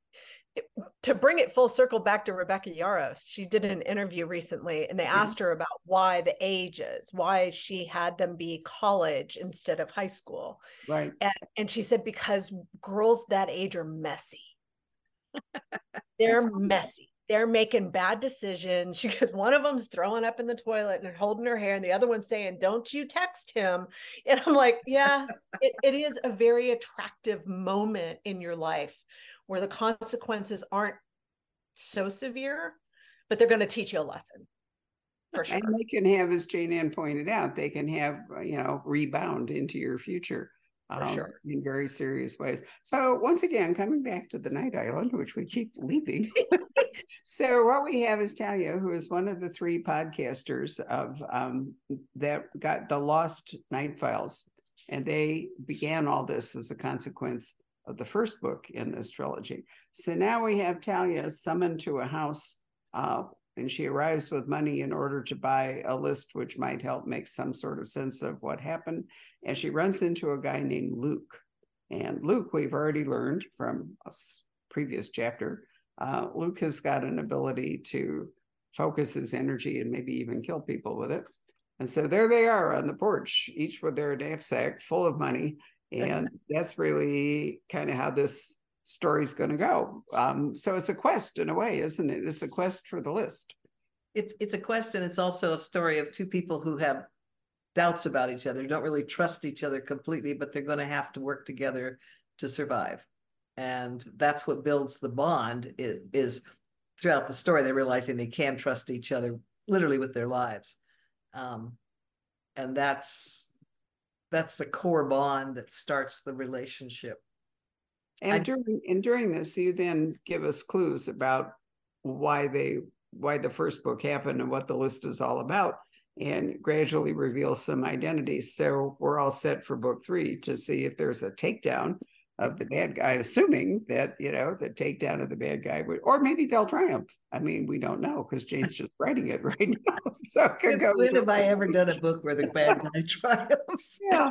to bring it full circle back to rebecca Yarros she did an interview recently and they Mhm. asked her about why the ages why she had them be college instead of high school. Right. and she said because girls that age are messy. They're messy. They're making bad decisions. She goes one of them's throwing up in the toilet and holding her hair and the other one's saying don't you text him. And i'm like yeah it, it is a very attractive moment in your life where the consequences aren't so severe but they're going to teach you a lesson for sure. And they can have, as Jayne Ann pointed out, they can have, uh, you know, rebound into your future. For um, sure. In very serious ways. So once again, coming back to the Night Island, which we keep leaving. so what we have is Talia, who is one of the three podcasters of um, that got the Lost Night Files, and they began all this as a consequence of the first book in this trilogy. So now we have Talia summoned to a house uh, and she arrives with money in order to buy a list which might help make some sort of sense of what happened. And she runs into a guy named Luke. And Luke, we've already learned from a previous chapter, uh, Luke has got an ability to focus his energy and maybe even kill people with it. And so there they are on the porch, each with their knapsack full of money. And that's really kind of how this story's going to go. Um, so it's a quest in a way, isn't it? It's a quest for the list. It's it's a quest, and it's also a story of two people who have doubts about each other, don't really trust each other completely, but they're going to have to work together to survive. And that's what builds the bond is, is throughout the story, they're realizing they can trust each other literally with their lives. Um, and that's that's the core bond that starts the relationship. And I- during and during this, you then give us clues about why they why the first book happened and what the list is all about, and gradually reveal some identities. So we're all set for book three to see if there's a takedown of the bad guy, assuming that you know the takedown of the bad guy would, or maybe they'll triumph. I mean, we don't know because Jayne's just writing it right now, so it could go. When have I ever done a book where the bad guy triumphs? Yeah,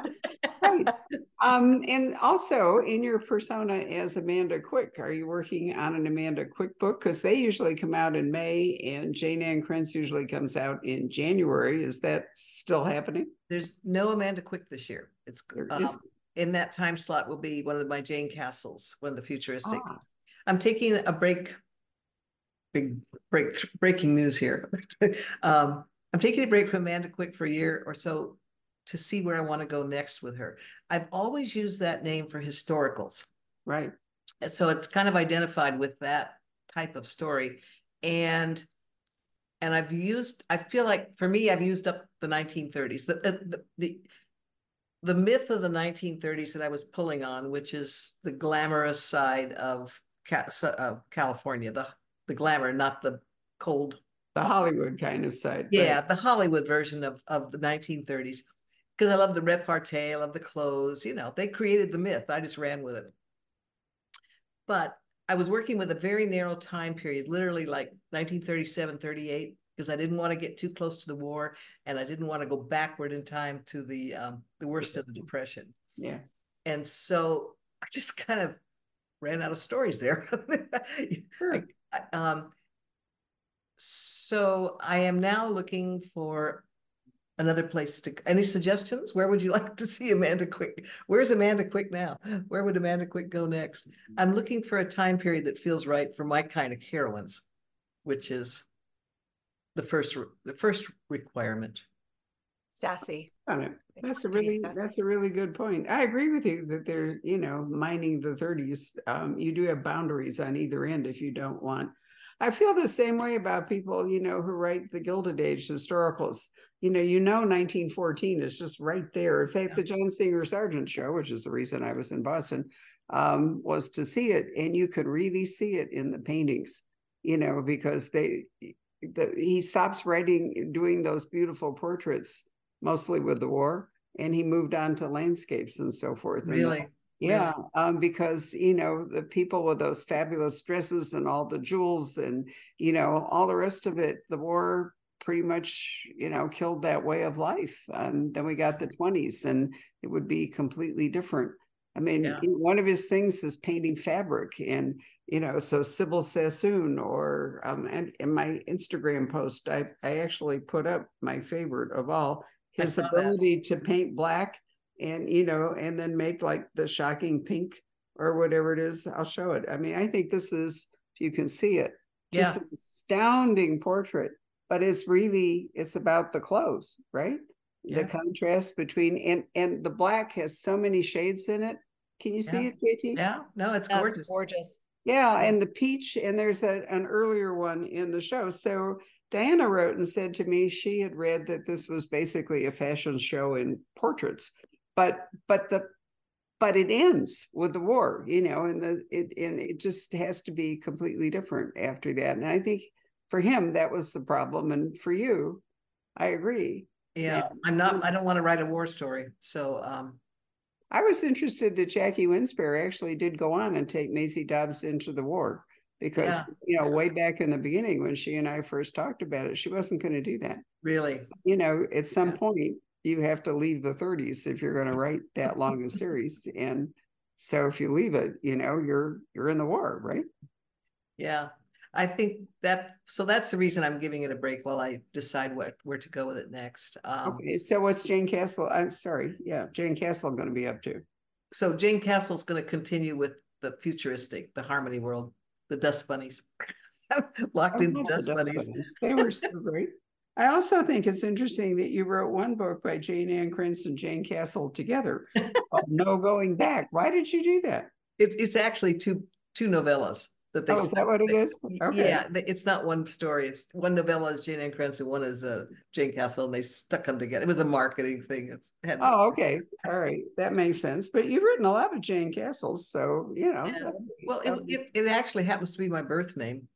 right. Um, and also in your persona as Amanda Quick, are you working on an Amanda Quick book? Because they usually come out in May and Jayne Ann Krentz usually comes out in January. Is that still happening? There's no Amanda Quick this year. It's um, in that time slot will be one of my Jayne Castles, one of the futuristic. Ah, I'm taking a break. Big break, breaking news here. um, I'm taking a break from Amanda Quick for a year or so to see where I want to go next with her. I've always used that name for historicals. right. so it's kind of identified with that type of story and and i've used i feel like for me i've used up the 1930s the uh, the the, the myth of the 1930s that i was pulling on which is the glamorous side of of california the the glamour not the cold The Hollywood kind of side. right. yeah the hollywood version of of the 1930s because i love the repartee i love the clothes you know they created the myth i just ran with it but I was working with a very narrow time period, literally like 1937, 38, because I didn't want to get too close to the war and I didn't want to go backward in time to the um, the worst of the depression. Yeah. And so I just kind of ran out of stories there. Sure. I- um, so I am now looking for another place to, any suggestions? Where would you like to see Amanda Quick? Where's Amanda Quick now? Where would Amanda Quick go next? I'm looking for a time period that feels right for my kind of heroines, which is the first, the first requirement. Sassy. Got it. It That's a really that's a really good point. I agree with you that they're you know mining the 30s. Um, you do have boundaries on either end if you don't want. I feel the same way about people you know who write the Gilded Age historicals. You know, you know, 1914 is just right there. In fact, Yeah. the John Singer Sargent show, which is the reason I was in Boston, um, was to see it, and you could really see it in the paintings. You know, because they the, he stops writing doing those beautiful portraits mostly with the war and he moved on to landscapes and so forth. And, Really? yeah um because you know the people with those fabulous dresses and all the jewels and you know all the rest of it the war pretty much you know killed that way of life. And then we got the 20s and it would be completely different i mean Yeah. one of his things is painting fabric and you know so sybil sassoon or um and in my instagram post i i actually put up my favorite of all his saw that. ability to paint black and you know and then make like the shocking pink or whatever it is i'll show it i mean i think this is if you can see it just Yeah. an astounding portrait but it's really it's about the clothes right Yeah. the contrast between and and the black has so many shades in it can you see Yeah. it jt Yeah, no, it's That's gorgeous. gorgeous. yeah, and the peach, and there's a, an earlier one in the show. So Diana wrote and said to me she had read that this was basically a fashion show in portraits, but but the but it ends with the war, you know, and the it and it just has to be completely different after that. And I think for him that was the problem, and for you, I agree. Yeah, I'm not, I don't want to write a war story, so, um, I was interested that Jackie Winspear actually did go on and take Maisie Dobbs into the war because Yeah. you know way back in the beginning when she and I first talked about it, she wasn't going to do that. really, You know, at some Yeah. point you have to leave the 30s if you're going to write that long a series, and so if you leave it, you know, you're you're in the war, right? yeah. I think that, so that's the reason I'm giving it a break while I decide what, where to go with it next. Um, Okay, so what's Jayne Castle? I'm sorry, yeah, Jayne Castle going to be up to? so Jayne Castle's gonna continue with the futuristic, the Harmony World, the Dust Bunnies. Locked in the Dust Dust Bunnies. Bunnies. They were so great. I also think it's interesting that you wrote one book by Jayne Ann Krentz and Jayne Castle together. No Going Back. Why did you do that? It, it's actually two, two novellas that they. Oh, is that what it is? Okay. Yeah, it's not one story. It's one novella is Jayne Ann Krentz and one is uh Jayne Castle and they stuck them together. It was a marketing thing. It's had. Oh, okay. All right. That makes sense. But you've written a lot of Jayne Castles, so you know. Yeah. Well, it, it, it actually happens to be my birth name.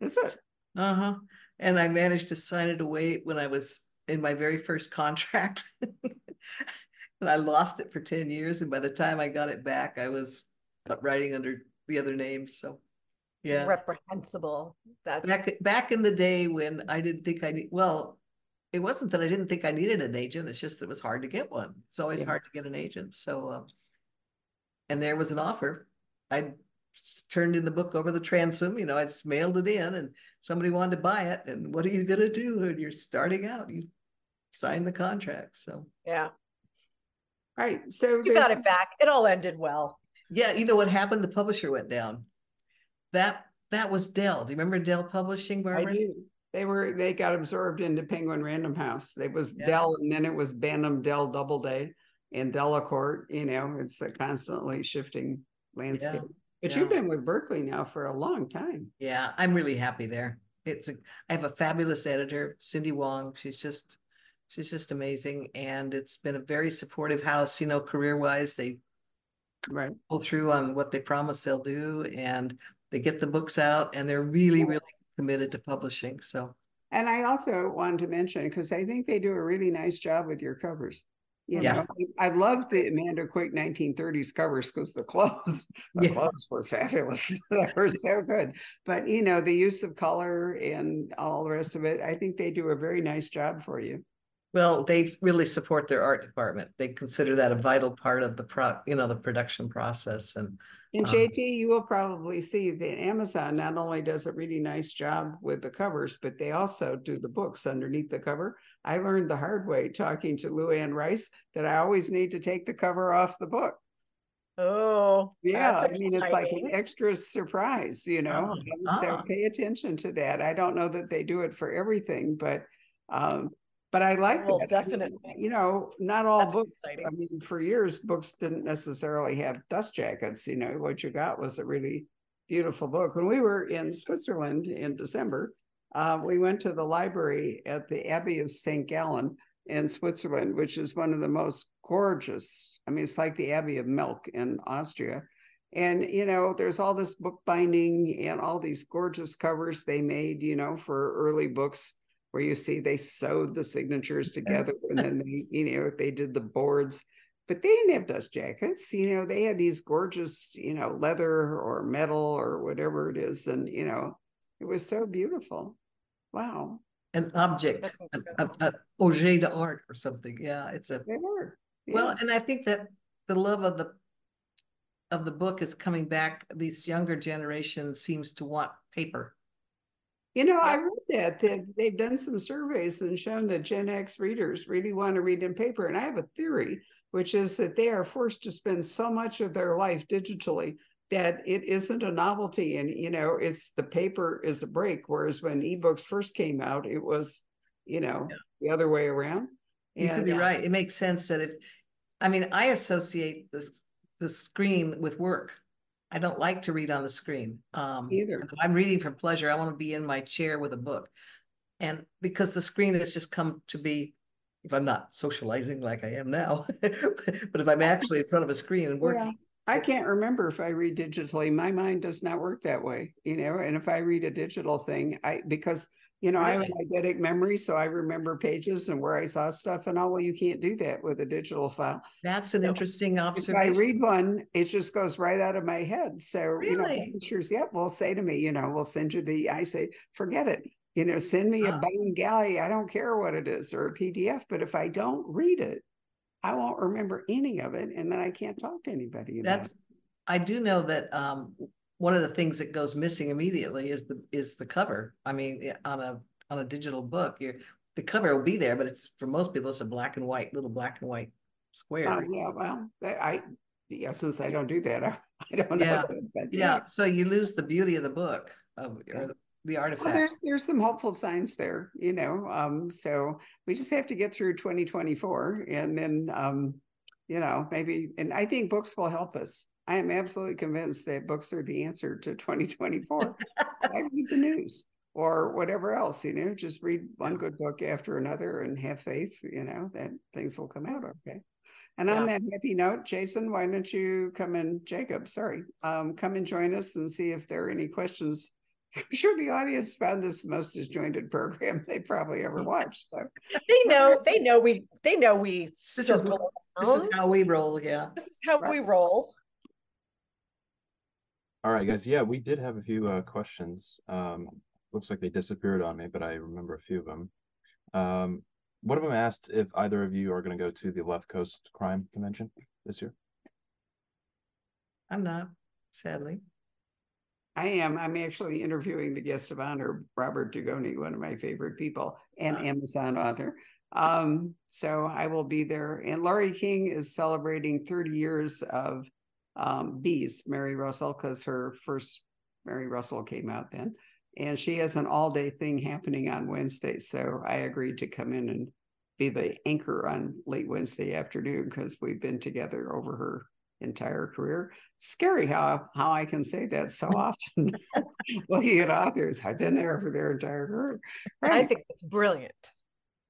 Is it? Uh-huh. And I managed to sign it away when I was in my very first contract. And I lost it for ten years, and by the time I got it back, I was writing under the other name, so. Yeah, Reprehensible. That back, back in the day when I didn't think I need, well, it wasn't that I didn't think I needed an agent, it's just it was hard to get one. It's always Yeah. hard to get an agent, so, uh. And there was an offer. I turned in the book over the transom, you know, I'd mailed it in and somebody wanted to buy it, and what are you gonna do when you're starting out? You sign the contract, so. yeah. Right. So You got it back. It all ended well. Yeah, you know what happened? The publisher went down. That, that was Dell. Do you remember Dell Publishing, I do. They were, they got absorbed into Penguin Random House. It was Yeah. Dell and then it was Bantam, Dell Doubleday and Delacorte, you know, it's a constantly shifting landscape. But you've been with Berkley now for a long time. Yeah, I'm really happy there. It's a, I have a fabulous editor, Cindy Hwang. She's just, she's just amazing. And it's been a very supportive house, you know, career wise. They Right. pull through on what they promise they'll do and they get the books out and they're really, really committed to publishing. So, And I also wanted to mention, because I think they do a really nice job with your covers. You Yeah. know, I love the Amanda Quick nineteen thirties covers because the clothes, the Yeah. clothes were fabulous. They were so good. But you know, the use of color and all the rest of it, I think they do a very nice job for you. Well, they really support their art department. They consider that a vital part of the pro, you know, the production process and And Um, you will probably see that Amazon not only does a really nice job with the covers, but they also do the books underneath the cover. I learned the hard way talking to Luanne Rice that I always need to take the cover off the book. Oh, Yeah, I that's mean, it's like an extra surprise, you know, Oh, and so pay attention to that. I don't know that they do it for everything, but um, but I like will that. Definitely. You know, not all That's books, I mean, for years, books didn't necessarily have dust jackets, you know, what you got was a really beautiful book. When we were in Switzerland in December, uh, we went to the library at the Abbey of St. Gallen in Switzerland, which is one of the most gorgeous. I mean, it's like the Abbey of Melk in Austria. And, you know, there's all this bookbinding and all these gorgeous covers they made, you know, for early books where you see they sewed the signatures together and then they, you know, they did the boards. But they didn't have dust jackets, you know, they had these gorgeous, you know, leather or metal or whatever it is. And, you know, it was so beautiful. Wow. an object, That's a, a, a objet d'art or something. Yeah, it's a, They were. well, and I think that the love of the of the book is coming back. These younger generation seems to want paper. You know, I read that, that they've done some surveys and shown that Gen X readers really want to read in paper. And I have a theory, which is that they are forced to spend so much of their life digitally that it isn't a novelty. And, you know, it's the paper is a break. Whereas when ebooks first came out, it was, you know, Yeah. the other way around. You could And, be yeah. right. It makes sense that if, I mean, I associate the, the screen with work. I don't like to read on the screen. Um, Either. I'm reading for pleasure. I want to be in my chair with a book. And because the screen has just come to be, if I'm not socializing like I am now, but if I'm actually in front of a screen and working, I can't remember if I read digitally. My mind does not work that way, you know. And if I read a digital thing, I because you know I have an eidetic memory, so I remember pages and where I saw stuff and all. Well, you can't do that with a digital file. that's an interesting interesting If I read one, it just goes right out of my head. So you know, Really? publishers, yep, will say to me, you know, we'll send you the. I say, forget it. You know, send me a bound galley. I don't care what it is or a PDF. But if I don't read it, I won't remember any of it, and then I can't talk to anybody That's, it. I do know that, um, one of the things that goes missing immediately is the, is the cover. I mean, on a, on a digital book, you're, the cover will be there, but it's, for most people, it's a black and white, little black and white Oh, square. yeah, well, that- I, yeah, since I don't do that, I, I don't know. Yeah, that, but Yeah, so you lose the beauty of the book, of, Yeah. or the Well, artifact. there's, there's some hopeful signs there, you know, um, so we just have to get through twenty twenty-four and then, um, you know, maybe, and I think books will help us. I am absolutely convinced that books are the answer to twenty twenty-four. I read the news or whatever else, you know, just read one good book after another and have faith, you know, that things will come out okay. And on that happy note, Jason, why don't you come and Jacob, sorry, um, come and join us and see if there are any questions. I'm sure the audience found this the most disjointed program they probably ever watched. So They know, they know we, they know we is- circle This is how we roll, yeah. This is how Right. we roll. All right, guys. Yeah, we did have a few uh, questions. Um, looks like they disappeared on me, but I remember a few of them. Um, one of them asked if either of you are going to go to the Left Coast Crime Convention this year. I'm not, sadly. I am, I'm actually interviewing the guest of honor, Robert Dugoni, one of my favorite people and Ah. Amazon author. Um, so I will be there. And Laurie King is celebrating 30 years of um, Bees, Mary Russell, because her first Mary Russell came out then. And she has an all day thing happening on Wednesday. So I agreed to come in and be the anchor on late Wednesday afternoon because we've been together over her entire career. Scary how how I can say that so often. Looking at authors, I've been there for their entire career. I think it's brilliant.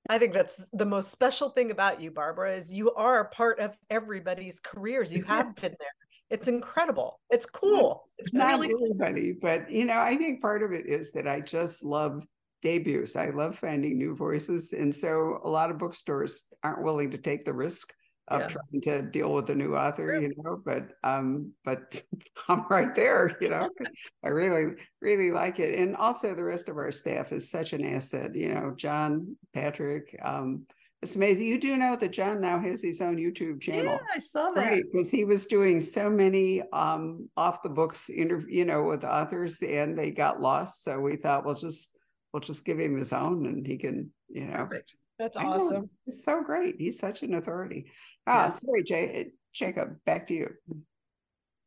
I think that's the most special thing about you, Barbara, is you are a part of everybody's careers. You have been there. It's incredible. It's cool. It's not really everybody, but you know, I think part of it is that I just love debuts. I love finding new voices, and so a lot of bookstores aren't willing to take the risk of Yeah. trying to deal with a new author, True. you know. But um, but I'm right there, you know. I really, really like it, and also the rest of our staff is such an asset. You know, John, Patrick. Um, it's amazing. You do know that John now has his own YouTube channel. Yeah, I saw that. Right, because he was doing so many um off the books interview, you know, with authors and they got lost. So we thought we'll just we'll just give him his own and he can, you know. Perfect. that's I know, awesome. He's so great. He's such an authority. Ah, Yeah. sorry, Jay, Jacob, back to you.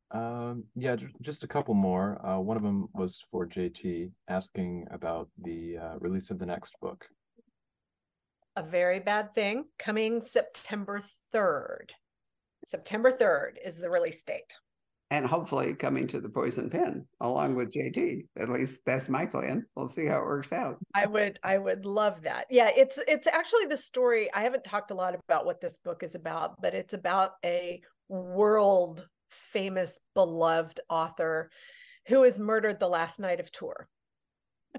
Um, yeah, just a couple more. Uh, one of them was for JT asking about the uh, release of the next book. A very bad thing coming September 3rd. September 3rd is the release date. And hopefully coming to the poison pen along with JT. At least that's my plan. We'll see how it works out. I would I would love that. Yeah, it's it's actually the story. I haven't talked a lot about what this book is about, but it's about a world famous beloved author who is murdered the last night of tour.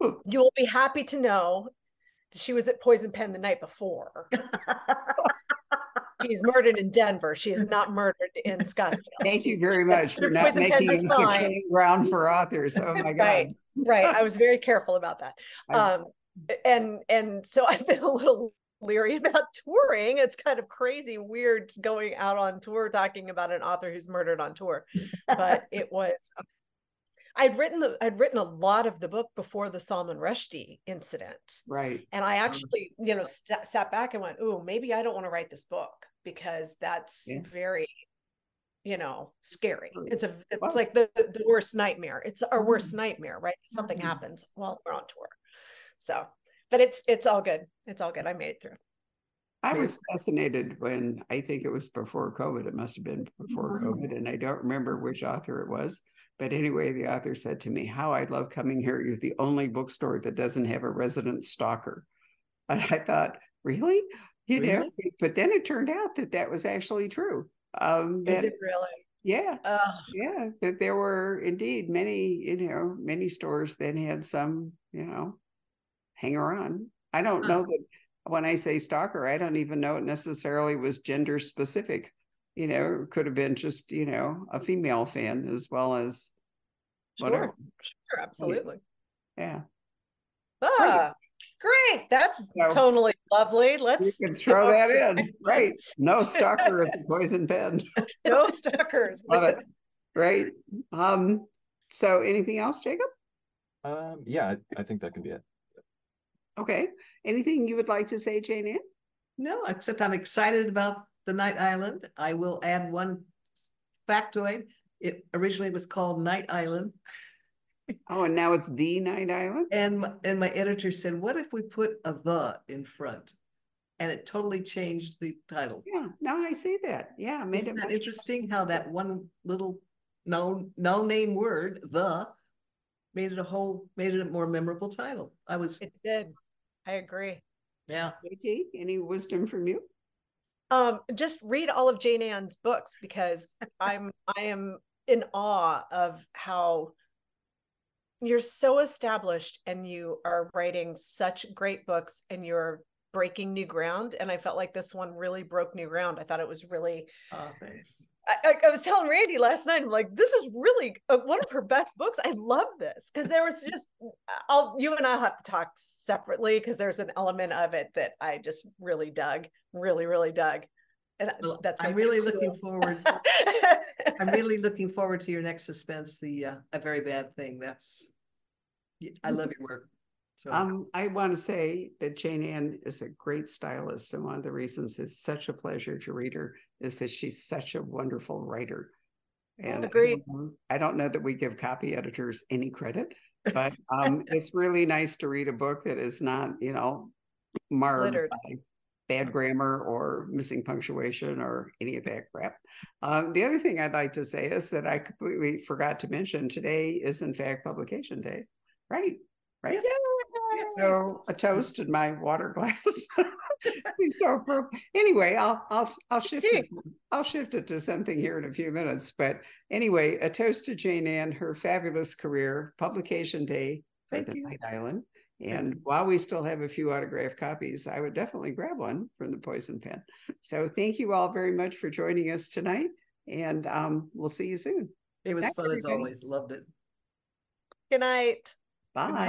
Ooh. You will be happy to know she was at Poison Pen the night before. She's murdered in Denver. She is not murdered in Scottsdale. Thank you very much for not making the ground for authors. Oh my God. Right. right i was very careful about that um and and so i've been a little leery about touring it's kind of crazy weird going out on tour talking about an author who's murdered on tour but it was i'd written the i'd written a lot of the book before the salman rushdie incident Right. and i actually you know st- sat back and went oh maybe i don't want to write this book because that's Yeah. very you know scary it's a it's like the the worst nightmare it's our worst Mm. nightmare right something Mm. happens while we're on tour so but it's it's all good it's all good i made it through I was fascinated when I think it was before COVID. It must have been before Mm-hmm. COVID, and I don't remember which author it was. But anyway, the author said to me, How I love coming here. You're the only bookstore that doesn't have a resident stalker. And I thought, Really? You know, but then it turned out that that was actually true. Um, Is it really? yeah, Oh, yeah, that there were indeed many, you know, many stores that had some, you know, hanger on. I don't Huh. know that when I say stalker, I don't even know it necessarily was gender specific. You know, could have been just, you know, a female fan as well as whatever. sure, sure, absolutely. Yeah. Ah, great. That's So- totally lovely. Let's can throw that to- in. Right. No stalker at the Poisoned Pen. No stalkers. Love it. Right. Um, so anything else, Jacob? Um, yeah, I, I think that can be it. Okay. Anything you would like to say, Jayne Ann? No, except I'm excited about the Night Island. I will add one factoid. It originally was called Night Island. Oh, and now it's the Night Island? And, my- and my editor said, what if we put a the in front? And it totally changed the title. Yeah, now I see that. Yeah, made Isn't it that interesting how that one little no, no name word, the, made it a whole, made it a more memorable title. I was, It did. I agree. yeah. JT, any wisdom from you? Um, just read all of Jayne Ann's books because I'm I am in awe of how you're so established and you are writing such great books and you're breaking new ground. And I felt like this one really broke new ground. I thought it was really Oh. I, I, was telling Randy last night, I'm like, this is really uh, one of her best books. I love this because there was just, I'll, you and I'll have to talk separately because there's an element of it that I just really dug, really, really dug. And Well, that's I'm really looking deal. forward, I'm really looking forward to your next suspense, the, uh, a very bad thing. That's, I love your work. So, Um, I want to say that Jayne Ann is a great stylist, and one of the reasons it's such a pleasure to read her is that she's such a wonderful writer. And I Agreed. don't know- I don't know that we give copy editors any credit, but um, it's really nice to read a book that is not, you know, marred Littered. by bad grammar or missing punctuation or any of that crap. Um, the other thing I'd like to say is that I completely forgot to mention today is in fact publication day, right? Right. Yay! So a toast in my water glass. Seems so appropriate. Anyway, I'll I'll I'll shift it. I'll shift it to something here in a few minutes. But anyway, a toast to Jayne Ann, her fabulous career, publication day for Thank the you. Night Island. And while we still have a few autographed copies, I would definitely grab one from the Poisoned Pen. So thank you all very much for joining us tonight, and um, we'll see you soon. it was Thanks, fun as always. Loved it. Good night. Bye.